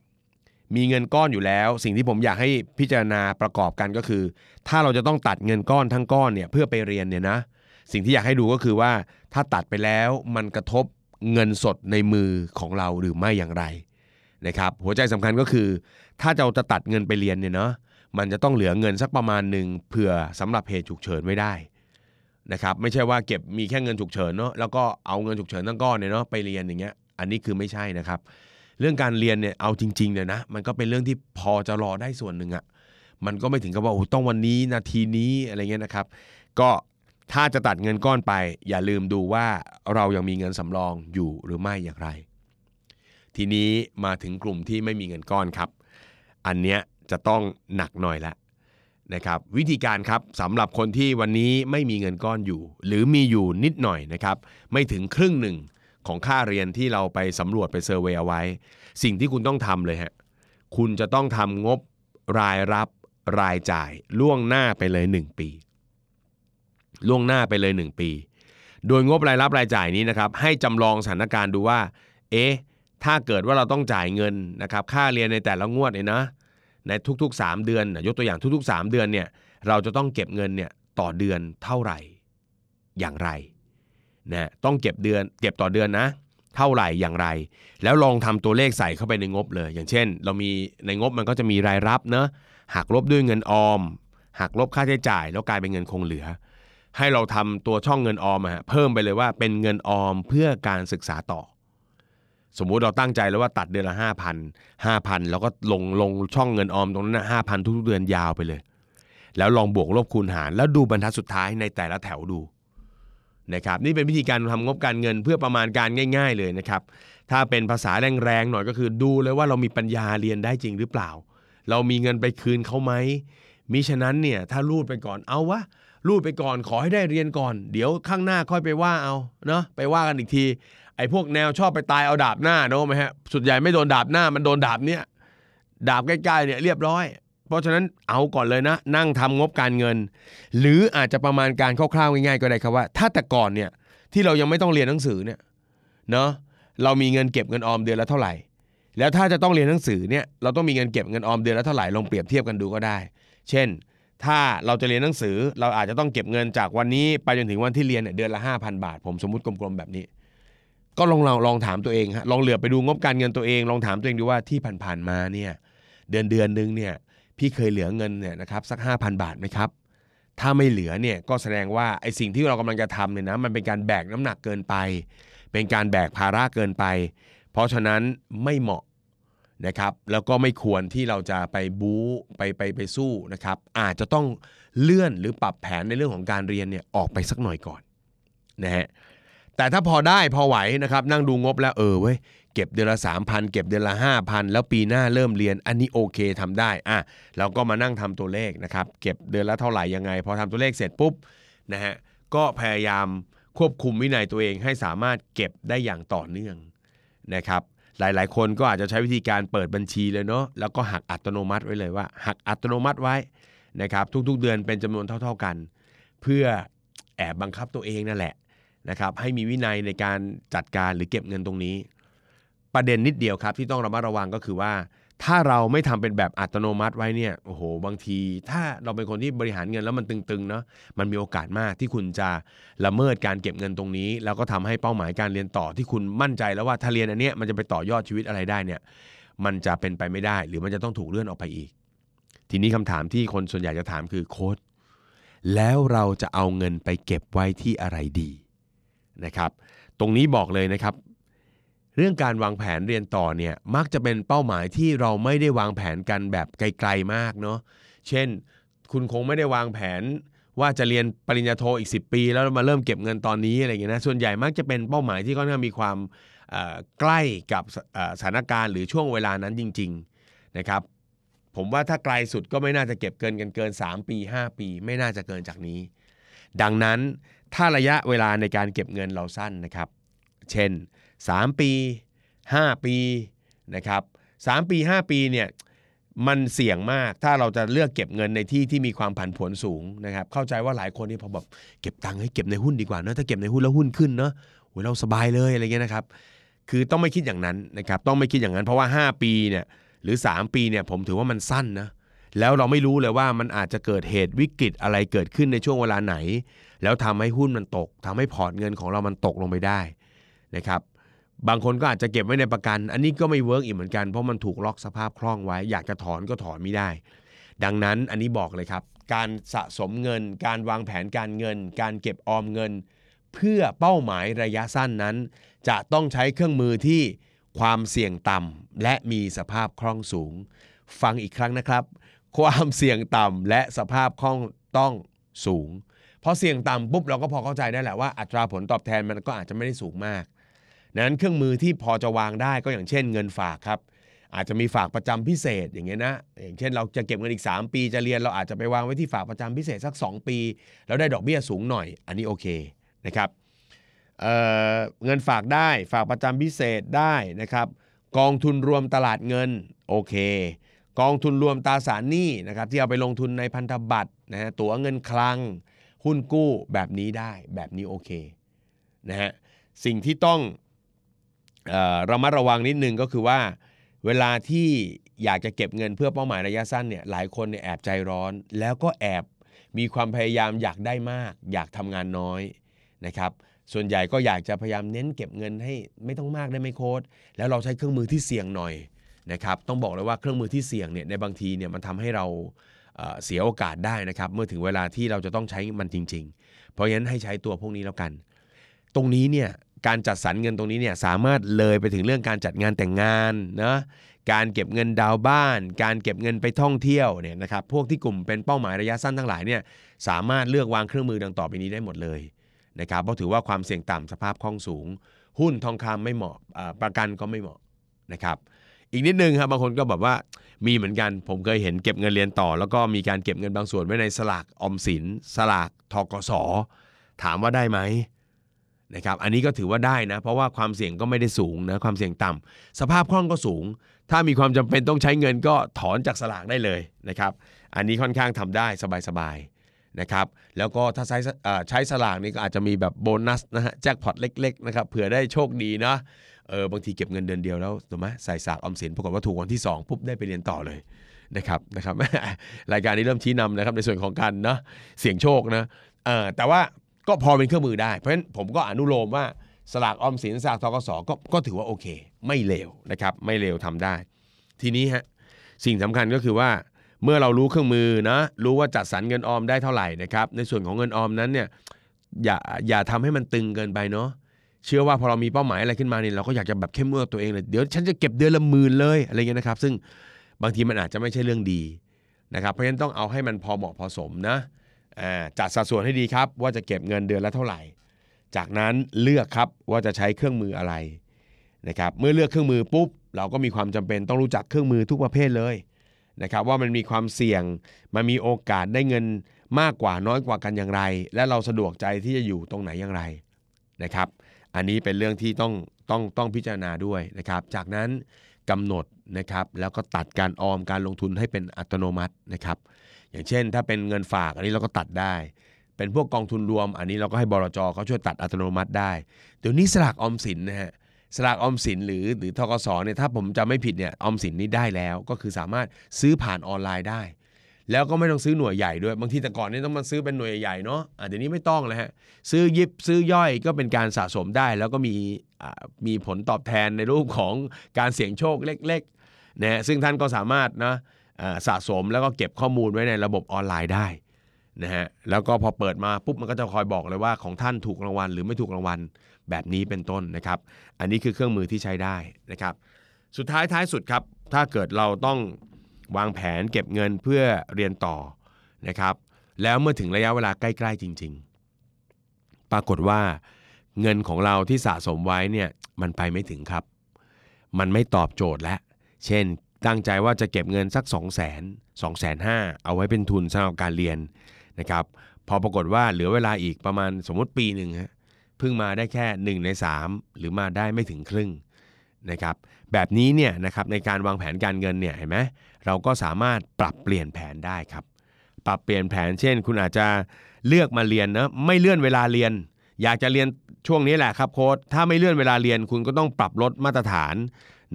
มีเงินก้อนอยู่แล้ว สิ่งที่ผมอยากให้พิจารณาประกอบกันก็คือ ถ้าเราจะต้องตัดเงินก้อนทั้งก้อนเนี่ยเพื่อไปเรียนเนี่ยนะ สิ่งที่อยากให้ดูก็คือว่าถ้าตัดไปแล้วมันกระทบเงินสดในมือของเราหรือไม่อย่างไรนะครับหัวใจสำคัญก็คือ ถ้าเราจะตัดเงินไปเรียนเนี่ยเนาะมันจะต้องเหลือเงินสักประมาณหนึ่งเผื่อสำหรับเหตุฉุกเฉินไว้ได้นะครับไม่ใช่ว่าเก็บมีแค่เงินฉุกเฉินเนาะแล้วก็เอาเงินฉุกเฉินทั้งก้อนเนี่ยเนาะไปเรียนอย่างเงี้ยอันนี้คือไม่ใช่นะครับ เรื่องการเรียนเนี่ยเอาจริงๆเนี่ยนะมันก็เป็นเรื่องที่พอจะรอได้ส่วนหนึ่งอะมันก็ไม่ถึงกับว่าโอ้ต้องวันนี้นาทีนี้อะไรเงี้ยนะครับ ก็ถ้าจะตัดเงินก้อนไป อย่าลืมดูว่าเรายังมีเงินสำรองอยู่หรือไม่อย่างไร ทีนี้มาถึงกลุ่มที่ไม่มีเงินก้อนครับ อันเนี้ยจะต้องหนักหน่อยละนะครับวิธีการครับสำหรับคนที่วันนี้ไม่มีเงินก้อนอยู่ หรือมีอยู่นิดหน่อยนะครับ ไม่ถึงครึ่งหนึ่ง ของค่าเรียนที่เราไปสำรวจไปเซอร์เวยเอาไว้ สิ่งที่คุณต้องทำเลยฮะคุณจะต้องทำงบรายรับรายจ่ายล่วงหน้าไปเลย 1 ปี ล่วงหน้าไปเลย 1 ปี โดยงบรายรับรายจ่ายนี้นะครับ ให้จำลองสถานการณ์ดูว่า เอ๊ะถ้าเกิดว่าเราต้องจ่ายเงินนะครับค่าเรียนในแต่ละงวดเนี่ยนะในทุก ๆ 3 เดือนนะยกตัวอย่างทุก ๆ 3 เดือนเนี่ยเราจะต้องเก็บเงินเนี่ยต่อเดือนเท่าไหร่ อย่างไร นะต้องเก็บเดือนเก็บต่อเดือนนะ เท่าไหร่อย่างไร แล้วลองทำตัวเลขใส่เข้าไปในงบเลย อย่างเช่น เรามีในงบมันก็จะมีรายรับเนอะหักลบด้วยเงินออมหักลบค่าใช้จ่าย แล้วกลายเป็นเงินคงเหลือ ให้เราทำตัวช่องเงินออมอะฮะเพิ่มไปเลยว่าเป็นเงินออมเพื่อการศึกษาต่อ สมมุติเราตั้งใจแล้วว่าตัดเดือนละห้าพันห้าพันแล้วก็ลงลงช่องเงินออมตรงนั้นห้าพันทุกๆเดือนยาวไปเลย แล้วลองบวกลบคูณหารแล้วดูบรรทัดสุดท้ายในแต่ละแถวดู นะครับนี่เป็นวิธีการทำงบการเงินเพื่อประมาณการง่าย ๆเลยนะครับถ้าเป็นภาษาแรงๆหน่อยก็คือดูเลยว่าเรามีปัญญาเรียนได้จริงหรือเปล่า เรามีเงินไปคืนเขาไหมมิฉะนั้นเนี่ยถ้ารูดไปก่อนเอาวะรูดไปก่อนขอให้ได้เรียนก่อน เดี๋ยวข้างหน้าค่อยไปว่าเอาเนาะไปว่ากันอีกที ไอ้พวกแนวชอบไปตายเอาดาบหน้าเนอะไหมฮะสุดใหญ่ไม่โดนดาบหน้ามันโดนดาบเนี่ยดาบใกล้ๆเนี่ยเรียบร้อย เพราะฉะนั้นเอาก่อนเลยนะ นั่งทำงบการเงิน หรืออาจจะประมาณการคร่าวๆง่ายๆก็ได้ครับว่า ถ้าแต่ก่อนเนี่ยที่เรายังไม่ต้องเรียนหนังสือเนี่ยเนาะเรามีเงินเก็บเงินออมเดือนละเท่าไหร่ แล้วถ้าจะต้องเรียนหนังสือเนี่ยเราต้องมีเงินเก็บเงินออมเดือนละเท่าไหร่ลองเปรียบเทียบกันดูก็ได้ เช่น ถ้าเราจะเรียนหนังสือ เราอาจจะต้องเก็บเงินจากวันนี้ไปจนถึงวันที่เรียนเนี่ยเดือนละ5,000 บาท ผมสมมติกลมๆแบบนี้ ก็ลองลองลองถามตัวเองฮะลองเหลือไปดูงบการเงินตัวเอง ลองถามตัวเองดูว่าที่ผ่านๆมาเนี่ยเดือนเดือนนึงเนี่ย พี่เคยเหลือเงินเนี่ยนะครับสัก 5,000 บาทไหมครับ ถ้าไม่เหลือเนี่ยก็แสดงว่าไอ้สิ่งที่เรากำลังจะทำเนี่ยนะมันเป็นการแบกน้ำหนักเกินไป เป็นการแบกภาระเกินไป เพราะฉะนั้นไม่เหมาะนะครับแล้วก็ไม่ควรที่เราจะไปบู๊ไปไปไปสู้นะครับอาจจะต้องเลื่อนหรือปรับแผนในเรื่องของการเรียนเนี่ยออกไปสักหน่อยก่อนนะฮะแต่ถ้าพอได้พอไหวนะครับนั่งดูงบแล้วเออเว้ย เก็บเดือนละ 3,000 เก็บเดือนละ 5,000 แล้วปีหน้าเริ่มเรียนอันนี้โอเคทำได้อะเราก็มานั่งทำตัวเลขนะครับเก็บเดือนละเท่าไหร่ยังไง พอทำตัวเลขเสร็จปุ๊บนะฮะก็พยายามควบคุมวินัยตัวเองให้สามารถเก็บได้อย่างต่อเนื่องนะครับหลาย ๆ คนก็อาจจะใช้วิธีการเปิดบัญชีเลยเนาะแล้วก็หักอัตโนมัติไว้เลยว่า หักอัตโนมัติไว้นะครับทุกๆเดือนเป็นจำนวนเท่า ๆกัน เพื่อแอบบังคับตัวเองนั่นแหละนะครับให้มีวินัยในการจัดการหรือเก็บเงินตรงนี้ ประเด็นนิดเดียวครับที่ต้องระมัดระวังก็คือว่า ถ้าเราไม่ทำเป็นแบบอัตโนมัติไว้เนี่ยโอ้โห บางที ถ้าเราเป็นคนที่บริหารเงินแล้วมันตึงๆเนาะมันมีโอกาสมากที่คุณจะละเมิดการเก็บเงินตรงนี้ แล้วก็ทำให้เป้าหมายการเรียนต่อที่คุณมั่นใจแล้วว่าถ้าเรียนอันเนี้ยมันจะไปต่อยอดชีวิตอะไรได้เนี่ยมันจะเป็นไปไม่ได้ หรือมันจะต้องถูกเลื่อนออกไปอีก ทีนี้คำถามที่คนส่วนใหญ่จะถามคือโค้ดแล้วเราจะเอาเงินไปเก็บไว้ที่อะไรดีนะครับ ตรงนี้บอกเลยนะครับ เรื่องการวางแผนเรียนต่อเนี่ยมักจะเป็นเป้าหมายที่เราไม่ได้วางแผนกันแบบไกลๆมากเนาะเช่น คุณคงไม่ได้วางแผนว่าจะเรียนปริญญาโทอีก 10 ปี แล้วมาเริ่มเก็บเงินตอนนี้อะไรอย่างเงี้ยนะส่วนใหญ่มักจะเป็นเป้าหมายที่ค่อนข้างมีความใกล้กับสเอ่อสถานการณ์หรือช่วงเวลานั้นจริง ๆนะครับผมว่าถ้าไกลสุดก็ไม่น่าจะเก็บเกินกันเกิน 3 ปี 5 ปี ไม่น่าจะเกินจากนี้ ดังนั้นถ้าระยะเวลาในการเก็บเงินเราสั้นนะครับ เช่น 3 ปี 5 ปีนะครับ3ปี 5 ปีเนี่ยมันเสี่ยงมากถ้าเราจะเลือกเก็บเงินในที่ที่มีความผันผวนสูงนะครับเข้าใจว่าหลายคนนี่พอแบบเก็บตังค์ให้เก็บในหุ้นดีกว่าเนอะถ้าเก็บในหุ้นแล้วหุ้นขึ้นเนอะโอ้ยเราสบายเลยอะไรเงี้ยนะครับคือต้องไม่คิดอย่างนั้นนะครับต้องไม่คิดอย่างนั้นเพราะว่า 5 ปีเนี่ยหรือ 3 ปีเนี่ยผมถือว่ามันสั้นนะแล้วเราไม่รู้เลยว่ามันอาจจะเกิดเหตุวิกฤตอะไรเกิดขึ้นในช่วงเวลาไหน แล้วทำให้หุ้นมันตกทำให้ port เงินของเรามันตกลงไปได้ นะครับบางคนก็อาจจะเก็บไว้ในประกัน อันนี้ก็ไม่ work อีกเหมือนกัน เพราะมันถูกล็อกสภาพคล่องไว้ อยากจะถอนก็ถอนไม่ได้ ดังนั้นอันนี้บอกเลยครับ การสะสมเงิน การวางแผนการเงิน การเก็บออมเงิน เพื่อเป้าหมายระยะสั้นนั้น จะต้องใช้เครื่องมือที่ความเสี่ยงต่ำและมีสภาพคล่องสูง ฟังอีกครั้งนะครับ ความเสี่ยงต่ำและสภาพคล่องต้องสูงพอเสี่ยงต่ำปุ๊บเราก็พอเข้าใจได้แหละว่าอัตราผลตอบแทนมันก็อาจจะไม่ได้สูงมาก นั้นเครื่องมือที่พอจะวางได้ก็อย่างเช่นเงินฝากครับ อาจจะมีฝากประจำพิเศษอย่างเงี้ยนะอย่างเช่นเราจะเก็บเงินอีก 3 ปีจะเรียนเราอาจจะไปวางไว้ที่ฝากประจำพิเศษสัก 2 ปี แล้วได้ดอกเบี้ยสูงหน่อย อันนี้โอเคนะครับเเงินฝากได้ฝากประจำพิเศษได้นะครับ กองทุนรวมตลาดเงินโอเค กองทุนรวมตราสารหนี้นะครับที่เอาไปลงทุนในพันธบัตรนะฮะตั๋วเงินคลัง หุ้นกู้แบบนี้ได้แบบนี้โอเคนะฮะสิ่งที่ต้อง ระมัดระวังนิดนึงก็คือว่า เวลาที่อยากจะเก็บเงินเพื่อเป้าหมายระยะสั้นเนี่ยหลายคนเนี่ยแอบใจร้อน แล้วก็แอบมีความพยายามอยากได้มาก อยากทำงานน้อยนะครับส่วนใหญ่ก็อยากจะพยายามเน้นเก็บเงินให้ไม่ต้องมากได้ไหมโค้ดแล้วเราใช้เครื่องมือที่เสี่ยงหน่อยนะครับต้องบอกเลยว่าเครื่องมือที่เสี่ยงเนี่ยในบางทีเนี่ยมันทำให้เราเเสียโอกาสได้นะครับเมื่อถึงเวลาที่เราจะต้องใช้มันจริง ๆ เพราะฉะนั้นให้ใช้ตัวพวกนี้แล้วกัน ตรงนี้เนี่ย การจัดสรรเงินตรงนี้เนี่ยสามารถเลยไปถึงเรื่องการจัดงานแต่งงานนะการเก็บเงินดาวบ้าน การเก็บเงินไปท่องเที่ยวเนี่ยนะครับพวกที่กลุ่มเป็นเป้าหมายระยะสั้นทั้งหลายเนี่ยสามารถเลือกวางเครื่องมือดังต่อไปนี้ได้หมดเลยนะครับเพราะถือว่าความเสี่ยงต่ำสภาพคล่องสูง หุ้นทองคำไม่เหมาะประกันก็ไม่เหมาะนะครับอีกนิดนึงครับบางคนก็แบบว่ามีเหมือนกันผมเคยเห็นเก็บเงินเรียนต่อ แล้วก็มีการเก็บเงินบางส่วนไว้ในสลากออมสินสลากทกสถามว่าได้ไหม นะครับอันนี้ก็ถือว่าได้นะ เพราะว่าความเสี่ยงก็ไม่ได้สูงนะความเสี่ยงต่ำสภาพคล่องก็สูง ถ้ามีความจำเป็นต้องใช้เงินก็ถอนจากสลากได้เลยนะครับอันนี้ค่อนข้างทำได้สบายๆนะครับแล้วก็ถ้าใช้ใช้สลากนี่ก็อาจจะมีแบบโบนัสนะฮะแจ็คพอตเล็กๆนะครับเผื่อได้โชคดีนะเออบางทีเก็บเงินเดือนเดียวแล้วถูกไหมใส่สากออมสินปรากฏว่าถูกวันที่2ปุ๊บได้ไปเรียนต่อเลยนะครับนะครับรายการนี้เริ่มชี้นำนะครับในส่วนของการเนาะเสี่ยงโชคนะเออแต่ว่า ก็พอเป็นเครื่องมือได้ เพราะฉะนั้นผมก็อนุโลมว่าสลากออมสินสลากทกสก็ก็ถือว่าโอเค ไม่เลวนะครับไม่เลวทำได้ ทีนี้ฮะสิ่งสำคัญก็คือว่าเมื่อเรารู้เครื่องมือนะรู้ว่าจัดสรรเงินออมได้เท่าไหร่นะครับในส่วนของเงินออมนั้นเนี่ยอย่าอย่าทำให้มันตึงเกินไปเนาะเชื่อว่าพอเรามีเป้าหมายอะไรขึ้นมาเนี่ยเราก็อยากจะแบบเข้มงวดตัวเองเลยเดี๋ยวฉันจะเก็บเดือนละหมื่นเลยอะไรเงี้ยนะครับ ซึ่งบางทีมันอาจจะไม่ใช่เรื่องดีนะครับเพราะฉะนั้นต้องเอาให้มันพอเหมาะพอสมนะ จัดสัดส่วนให้ดีครับ ว่าจะเก็บเงินเดือนละเท่าไหร่ จากนั้นเลือกครับว่าจะใช้เครื่องมืออะไรนะครับเมื่อเลือกเครื่องมือปุ๊บเราก็มีความจำเป็นต้องรู้จักเครื่องมือทุกประเภทเลยนะครับว่ามันมีความเสี่ยงมันมีโอกาสได้เงินมากกว่าน้อยกว่ากันอย่างไร และเราสะดวกใจที่จะอยู่ตรงไหนอย่างไรนะครับ อันนี้เป็นเรื่องที่ต้องต้องต้องพิจารณาด้วยนะครับ จากนั้นกำหนดนะครับแล้วก็ตัดการออมการลงทุนให้เป็นอัตโนมัตินะครับ อย่างเช่น ถ้าเป็นเงินฝากอันนี้เราก็ตัดได้ เป็นพวกกองทุนรวม อันนี้เราก็ให้บลจเขาช่วยตัดอัตโนมัติได้ เดี๋ยวนี้สลากออมสินนะฮะสลากออมสินหรือหรือทกสเนี่ยถ้าผมจำไม่ผิดเนี่ยออมสินนี่ได้แล้ว ก็คือสามารถซื้อผ่านออนไลน์ได้ แล้วก็ไม่ต้องซื้อหน่วยใหญ่ด้วย บางทีแต่ก่อนนี่ต้องมาซื้อเป็นหน่วยใหญ่เนาะอะเดี๋ยวนี้ไม่ต้องเลยฮะซื้อยิบซื้อย่อยก็เป็นการสะสมได้ แล้วก็มีมีผลตอบแทนในรูปของการเสี่ยงโชคเล็กๆนะซึ่งท่านก็สามารถนะ สะสมแล้วก็เก็บข้อมูลไว้ในระบบออนไลน์ได้นะฮะแล้วก็พอเปิดมาปุ๊บมันก็จะคอยบอกเลยว่าของท่านถูกรางวัลหรือไม่ถูกรางวัลแบบนี้เป็นต้นนะครับ อันนี้คือเครื่องมือที่ใช้ได้นะครับ สุดท้ายท้ายสุดครับ ถ้าเกิดเราต้องวางแผนเก็บเงินเพื่อเรียนต่อนะครับ แล้วเมื่อถึงระยะเวลาใกล้ๆจริง ๆ ปรากฏว่าเงินของเราที่สะสมไว้เนี่ยมันไปไม่ถึงครับ มันไม่ตอบโจทย์แล้วเช่น ตั้งใจว่าจะเก็บเงินสัก 2 0 0 0 0 0 2 5 0 0 0เอาไว้เป็นทุนสำหรับการเรียนนะครับพอปรากฏว่าเหลือเวลาอีกประมาณสมมติปีหนึ่งฮะเพิ่งมาได้แค่ 1 ใน 3 หรือมาได้ไม่ถึงครึ่งนะครับแบบนี้เนี่ยนะครับในการวางแผนการเงินเนี่ยเห็นไหมเราก็สามารถปรับเปลี่ยนแผนได้ครับ ปรับเปลี่ยนแผนเช่น คุณอาจจะเลือกมาเรียนนะไม่เลื่อนเวลาเรียน อยากจะเรียนช่วงนี้แหละครับโค้ดถ้าไม่เลื่อนเวลาเรียนคุณก็ต้องปรับลดมาตรฐาน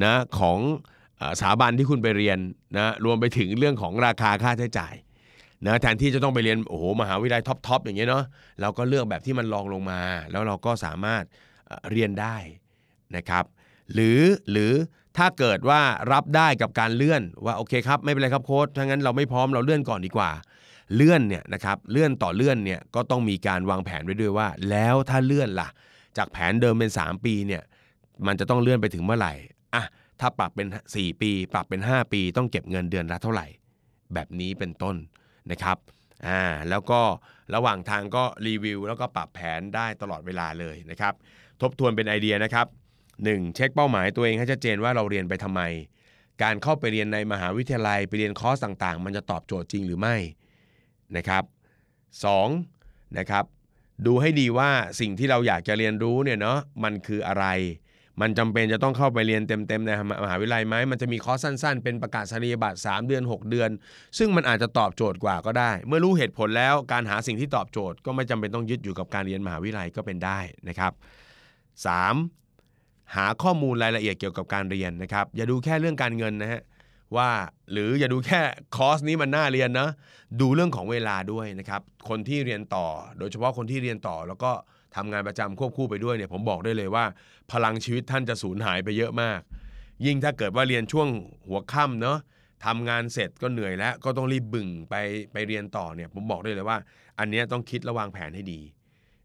นะของ สถาบันที่คุณไปเรียนนะรวมไปถึงเรื่องของราคาค่าใช้จ่ายนะแทนที่จะต้องไปเรียนโอ้โหมหาวิทยาลัยท็อปๆอย่างเงี้ยเนาะเราก็เลือกแบบที่มันรองลงมา แล้วเราก็สามารถเรียนได้นะครับ หรือหรือถ้าเกิดว่ารับได้กับการเลื่อนว่าโอเคครับไม่เป็นไรครับโค้ชถ้างั้นเราไม่พร้อมเราเลื่อนก่อนดีกว่า เลื่อนเนี่ยนะครับเลื่อนต่อเลื่อนเนี่ยก็ต้องมีการวางแผนไว้ด้วยว่า แล้วถ้าเลื่อนล่ะ จากแผนเดิมเป็น 3 ปีเนี่ยมันจะต้องเลื่อนไปถึงเมื่อไหร่อะ ถ้าปรับเป็น 4 ปี ปรับเป็น 5 ปี ต้องเก็บเงินเดือนละเท่าไหร่ แบบนี้เป็นต้นนะครับอ่าแล้วก็ระหว่างทางก็รีวิวแล้วก็ปรับแผนได้ตลอดเวลาเลยนะครับ ทบทวนเป็นไอเดียนะครับ 1. เช็คเป้าหมายตัวเองให้ชัดเจนว่าเราเรียนไปทำไม การเข้าไปเรียนในมหาวิทยาลัยไปเรียนคอร์สต่างๆ มันจะตอบโจทย์จริงหรือไม่นะครับ 2. นะครับดูให้ดีว่าสิ่งที่เราอยากจะเรียนรู้เนี่ยเนาะมันคืออะไร มันจำเป็นจะต้องเข้าไปเรียนเต็มๆในมหาวิทยาลัยไหมมันจะมีคอร์สสั้นๆ เป็นประกาศนียบัตร3เดือน 6 เดือน ซึ่งมันอาจจะตอบโจทย์กว่าก็ได้ เมื่อรู้เหตุผลแล้วการหาสิ่งที่ตอบโจทย์ ก็ไม่จำเป็นต้องยึดอยู่กับการเรียนมหาวิทยาลัยก็เป็นได้นะครับ 3. หาข้อมูลรายละเอียดเกี่ยวกับการเรียนนะครับ อย่าดูแค่เรื่องการเงินนะฮะว่าหรืออย่าดูแค่คอร์สนี้มันน่าเรียนนะดูเรื่องของเวลาด้วยนะครับคนที่เรียนต่อ โดยเฉพาะคนที่เรียนต่อแล้วก็ ทำงานประจำควบคู่ไปด้วยเนี่ยผมบอกได้เลยว่า พลังชีวิตท่านจะสูญหายไปเยอะมาก ยิ่งถ้าเกิดว่าเรียนช่วงหัวค่ำเนาะทำงานเสร็จก็เหนื่อยแล้ว ก็ต้องรีบบึ่งไปไปเรียนต่อเนี่ยผมบอกได้เลยว่า อันนี้ต้องคิดและวางแผนให้ดี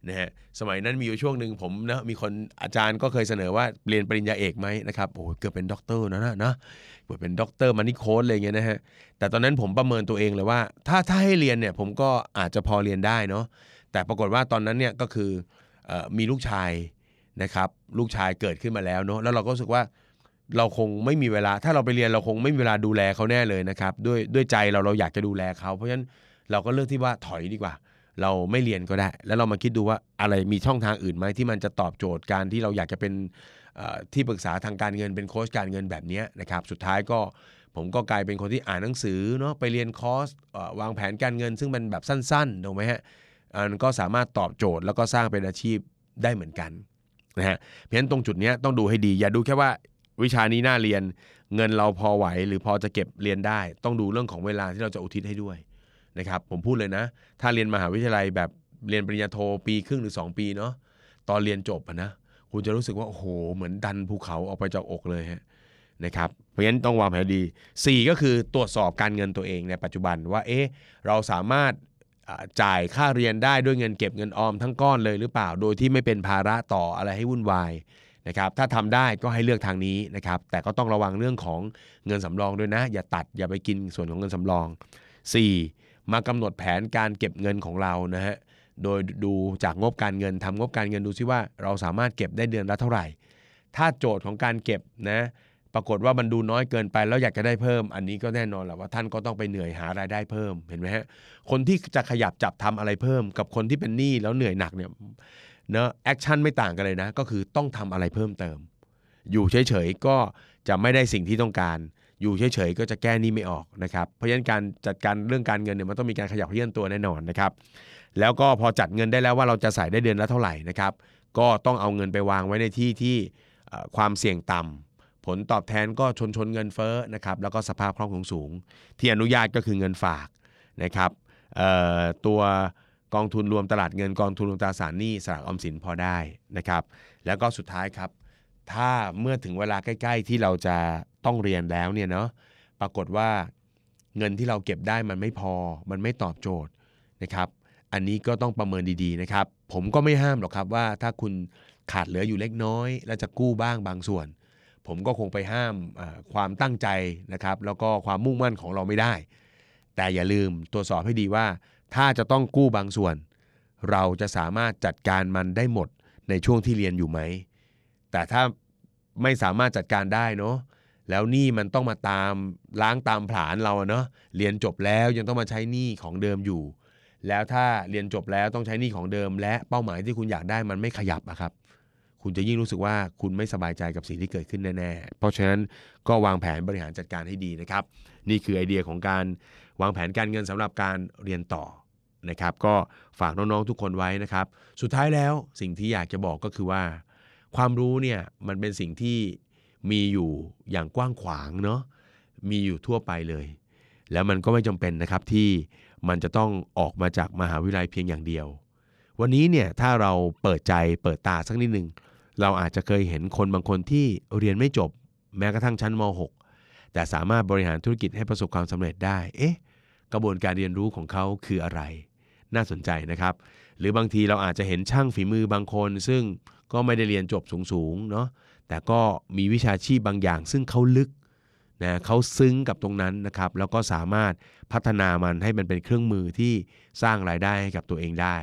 นะฮะสมัยนั้นมีอยู่ช่วงหนึ่งผมนะมีคนอาจารย์ก็เคยเสนอว่าเรียนปริญญาเอกไหมนะครับโอ้เกือบเป็นด็อกเตอร์นะนะนะเกือบเป็นด็อกเตอร์ Money Coach อะไรเงี้ยนะฮะแต่ตอนนั้นผมประเมินตัวเองเลยว่า ถ้าถ้าให้เรียนเนี่ยผมก็อาจจะพอเรียนได้เนาะ แต่ปรากฏว่าตอนนั้นเนี่ยก็คืออมีลูกชายนะครับ ลูกชายเกิดขึ้นมาแล้วเนาะแล้วเราก็รู้สึกว่าเราคงไม่มีเวลา ถ้าเราไปเรียนเราคงไม่มีเวลาดูแลเขาแน่เลยนะครับด้วยด้วยใจเราเราอยากจะดูแลเขาเพราะฉะนั้นเราก็เลือกที่ว่าถอยดีกว่า เราไม่เรียนก็ได้ แล้วเรามาคิดดูว่าอะไรมีช่องทางอื่นไหมที่มันจะตอบโจทย์การที่เราอยากจะเป็นที่ปรึกษาทางการเงินเป็นโค้ชการเงินแบบนี้นะครับสุดท้ายก็ผมก็กลายเป็นคนที่อ่านหนังสือเนาะไปเรียนคอร์สวางแผนการเงินซึ่งเป็นแบบสั้นๆถูกไหมฮะ อันก็สามารถตอบโจทย์แล้วก็สร้างเป็นอาชีพได้เหมือนกันนะฮะเพราะฉะนั้นตรงจุดนี้ต้องดูให้ดี อย่าดูแค่ว่าวิชานี้น่าเรียนเงินเราพอไหว หรือพอจะเก็บเรียนได้ ต้องดูเรื่องของเวลาที่เราจะอุทิศให้ด้วยนะครับผมพูดเลยนะ ถ้าเรียนมหาวิทยาลัยแบบเรียนปริญญาโทปีครึ่งหรือ 2 ปีเนาะตอนเรียนจบอะนะคุณจะรู้สึกว่าโอ้โหเหมือนดันภูเขาออกไปจากอกเลยฮะนะครับเพราะฉะนั้นต้องวางแผนดี 4 ก็คือตรวจสอบการเงินตัวเองในปัจจุบันว่าเอ๊ะเราสามารถ จ่ายค่าเรียนได้ด้วยเงินเก็บเงินออมทั้งก้อนเลยหรือเปล่า โดยที่ไม่เป็นภาระต่ออะไรให้วุ่นวายนะครับถ้าทำได้ก็ให้เลือกทางนี้นะครับแต่ก็ต้องระวังเรื่องของเงินสำรองด้วยนะ อย่าตัดอย่าไปกินส่วนของเงินสำรอง 4. มากำหนดแผนการเก็บเงินของเรานะฮะโดยดูจากงบการเงินทำงบการเงินดูซิว่า เราสามารถเก็บได้เดือนละเท่าไหร่ ถ้าโจทย์ของการเก็บนะ ปรากฏว่ามันดูน้อยเกินไปแล้วอยากจะได้เพิ่ม อันนี้ก็แน่นอนแหละว่าท่านก็ต้องไปเหนื่อยหารายได้เพิ่มเห็นไหมฮะคนที่จะขยับจับทำอะไรเพิ่ม กับคนที่เป็นหนี้แล้วเหนื่อยหนักเนี่ยเนอะ action ไม่ต่างกันเลยนะ ก็คือต้องทำอะไรเพิ่มเติม อยู่เฉยๆก็จะไม่ได้สิ่งที่ต้องการ อยู่เฉยๆก็จะแก้หนี้ไม่ออกนะครับเพราะฉะนั้นการจัดการเรื่องการเงินเนี่ยมันต้องมีการขยับเขยื่อนตัวแน่นอนนะครับแล้วก็พอจัดเงินได้แล้วว่าเราจะใส่ได้เดือนละเท่าไหร่นะครับก็ต้องเอาเงินไปวางไว้ในที่ที่ความเสี่ยงต่ำ ผลตอบแทนก็ชนชนเงินเฟ้อนะครับแล้วก็สภาพคล่องต้องสูง ที่อนุญาตก็คือเงินฝากนะครับตัวกองทุนรวมตลาดเงินกองทุนรวมตราสารหนี้สลากออมสินพอได้นะครับแล้วก็สุดท้ายครับ ถ้าเมื่อถึงเวลาใกล้ ๆ ที่เราจะต้องเรียนแล้วเนี่ยเนาะปรากฏว่าเงินที่เราเก็บได้มันไม่พอมันไม่ตอบโจทย์นะครับ อันนี้ก็ต้องประเมินดีๆนะครับ ผมก็ไม่ห้ามหรอกครับว่าถ้าคุณขาดเหลืออยู่เล็กน้อย แล้วจะกู้บ้างบางส่วน ผมก็คงไปห้ามความตั้งใจนะครับ แล้วก็ความมุ่งมั่นของเราไม่ได้ แต่อย่าลืมตรวจสอบให้ดีว่า ถ้าจะต้องกู้บางส่วน เราจะสามารถจัดการมันได้หมดในช่วงที่เรียนอยู่ไหม แต่ถ้าไม่สามารถจัดการได้เนาะแล้วหนี้มันต้องมาตามล้างตามผลาญเราเนาะเรียนจบแล้วยังต้องมาใช้หนี้ของเดิมอยู่ แล้วถ้าเรียนจบแล้วต้องใช้หนี้ของเดิม และเป้าหมายที่คุณอยากได้มันไม่ขยับอะครับ คุณจะยิ่งรู้สึกว่าคุณไม่สบายใจกับสิ่งที่เกิดขึ้นแน่ๆ เพราะฉะนั้นก็วางแผนบริหารจัดการให้ดีนะครับ นี่คือไอเดียของการวางแผนการเงินสำหรับการเรียนต่อนะครับ ก็ฝากน้องๆทุกคนไว้นะครับ สุดท้ายแล้วสิ่งที่อยากจะบอกก็คือว่า ความรู้เนี่ยมันเป็นสิ่งที่มีอยู่อย่างกว้างขวางเนาะมีอยู่ทั่วไปเลย แล้วมันก็ไม่จำเป็นนะครับที่มันจะต้องออกมาจากมหาวิทยาลัยเพียงอย่างเดียววันนี้เนี่ยถ้าเราเปิดใจเปิดตาสักนิดหนึ่ง เราอาจจะเคยเห็นคนบางคนที่เรียนไม่จบ แม้กระทั่งชั้นม .6 แต่สามารถบริหารธุรกิจให้ประสบความสำเร็จได้ เอ๊ะ กระบวนการเรียนรู้ของเขาคืออะไร น่าสนใจนะครับ หรือบางทีเราอาจจะเห็นช่างฝีมือบางคน ซึ่งก็ไม่ได้เรียนจบสูงๆเนาะ แต่ก็มีวิชาชีพบางอย่าง ซึ่งเขาลึกนะเขาซึ้งกับตรงนั้นนะครับ แล้วก็สามารถพัฒนามันให้มันเป็นเครื่องมือที่สร้างรายได้ให้กับตัวเองได้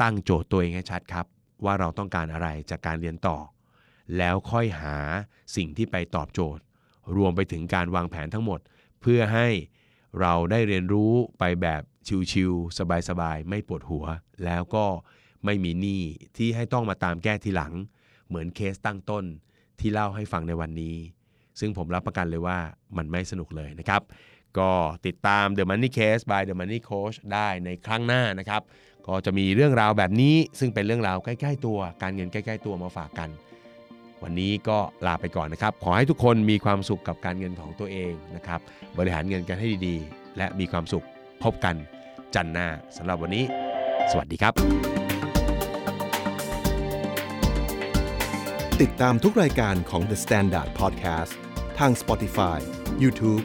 ตั้งโจทย์ตัวเองให้ชัดครับ ว่าเราต้องการอะไรจากการเรียนต่อ แล้วค่อยหาสิ่งที่ไปตอบโจทย์ รวมไปถึงการวางแผนทั้งหมด เพื่อให้เราได้เรียนรู้ไปแบบชิวๆสบายๆ ไม่ปวดหัว แล้วก็ไม่มีหนี้ที่ให้ต้องมาตามแก้ทีหลัง เหมือนเคสตั้งต้นที่เล่าให้ฟังในวันนี้ ซึ่งผมรับประกันเลยว่ามันไม่สนุกเลยนะครับ ก็ติดตาม The Money Case by The Money Coach ได้ในครั้งหน้านะครับ ก็จะมีเรื่องราวแบบนี้ซึ่งเป็นเรื่องราวใกล้ๆตัว การเงินใกล้ๆตัวมาฝากกัน วันนี้ก็ลาไปก่อนนะครับ ขอให้ทุกคนมีความสุขกับการเงินของตัวเองนะครับ บริหารเงินกันให้ดีๆ และมีความสุขพบกันจันทร์หน้าสำหรับวันนี้ สวัสดีครับ ติดตามทุกรายการของ The Standard Podcast ทาง Spotify, YouTube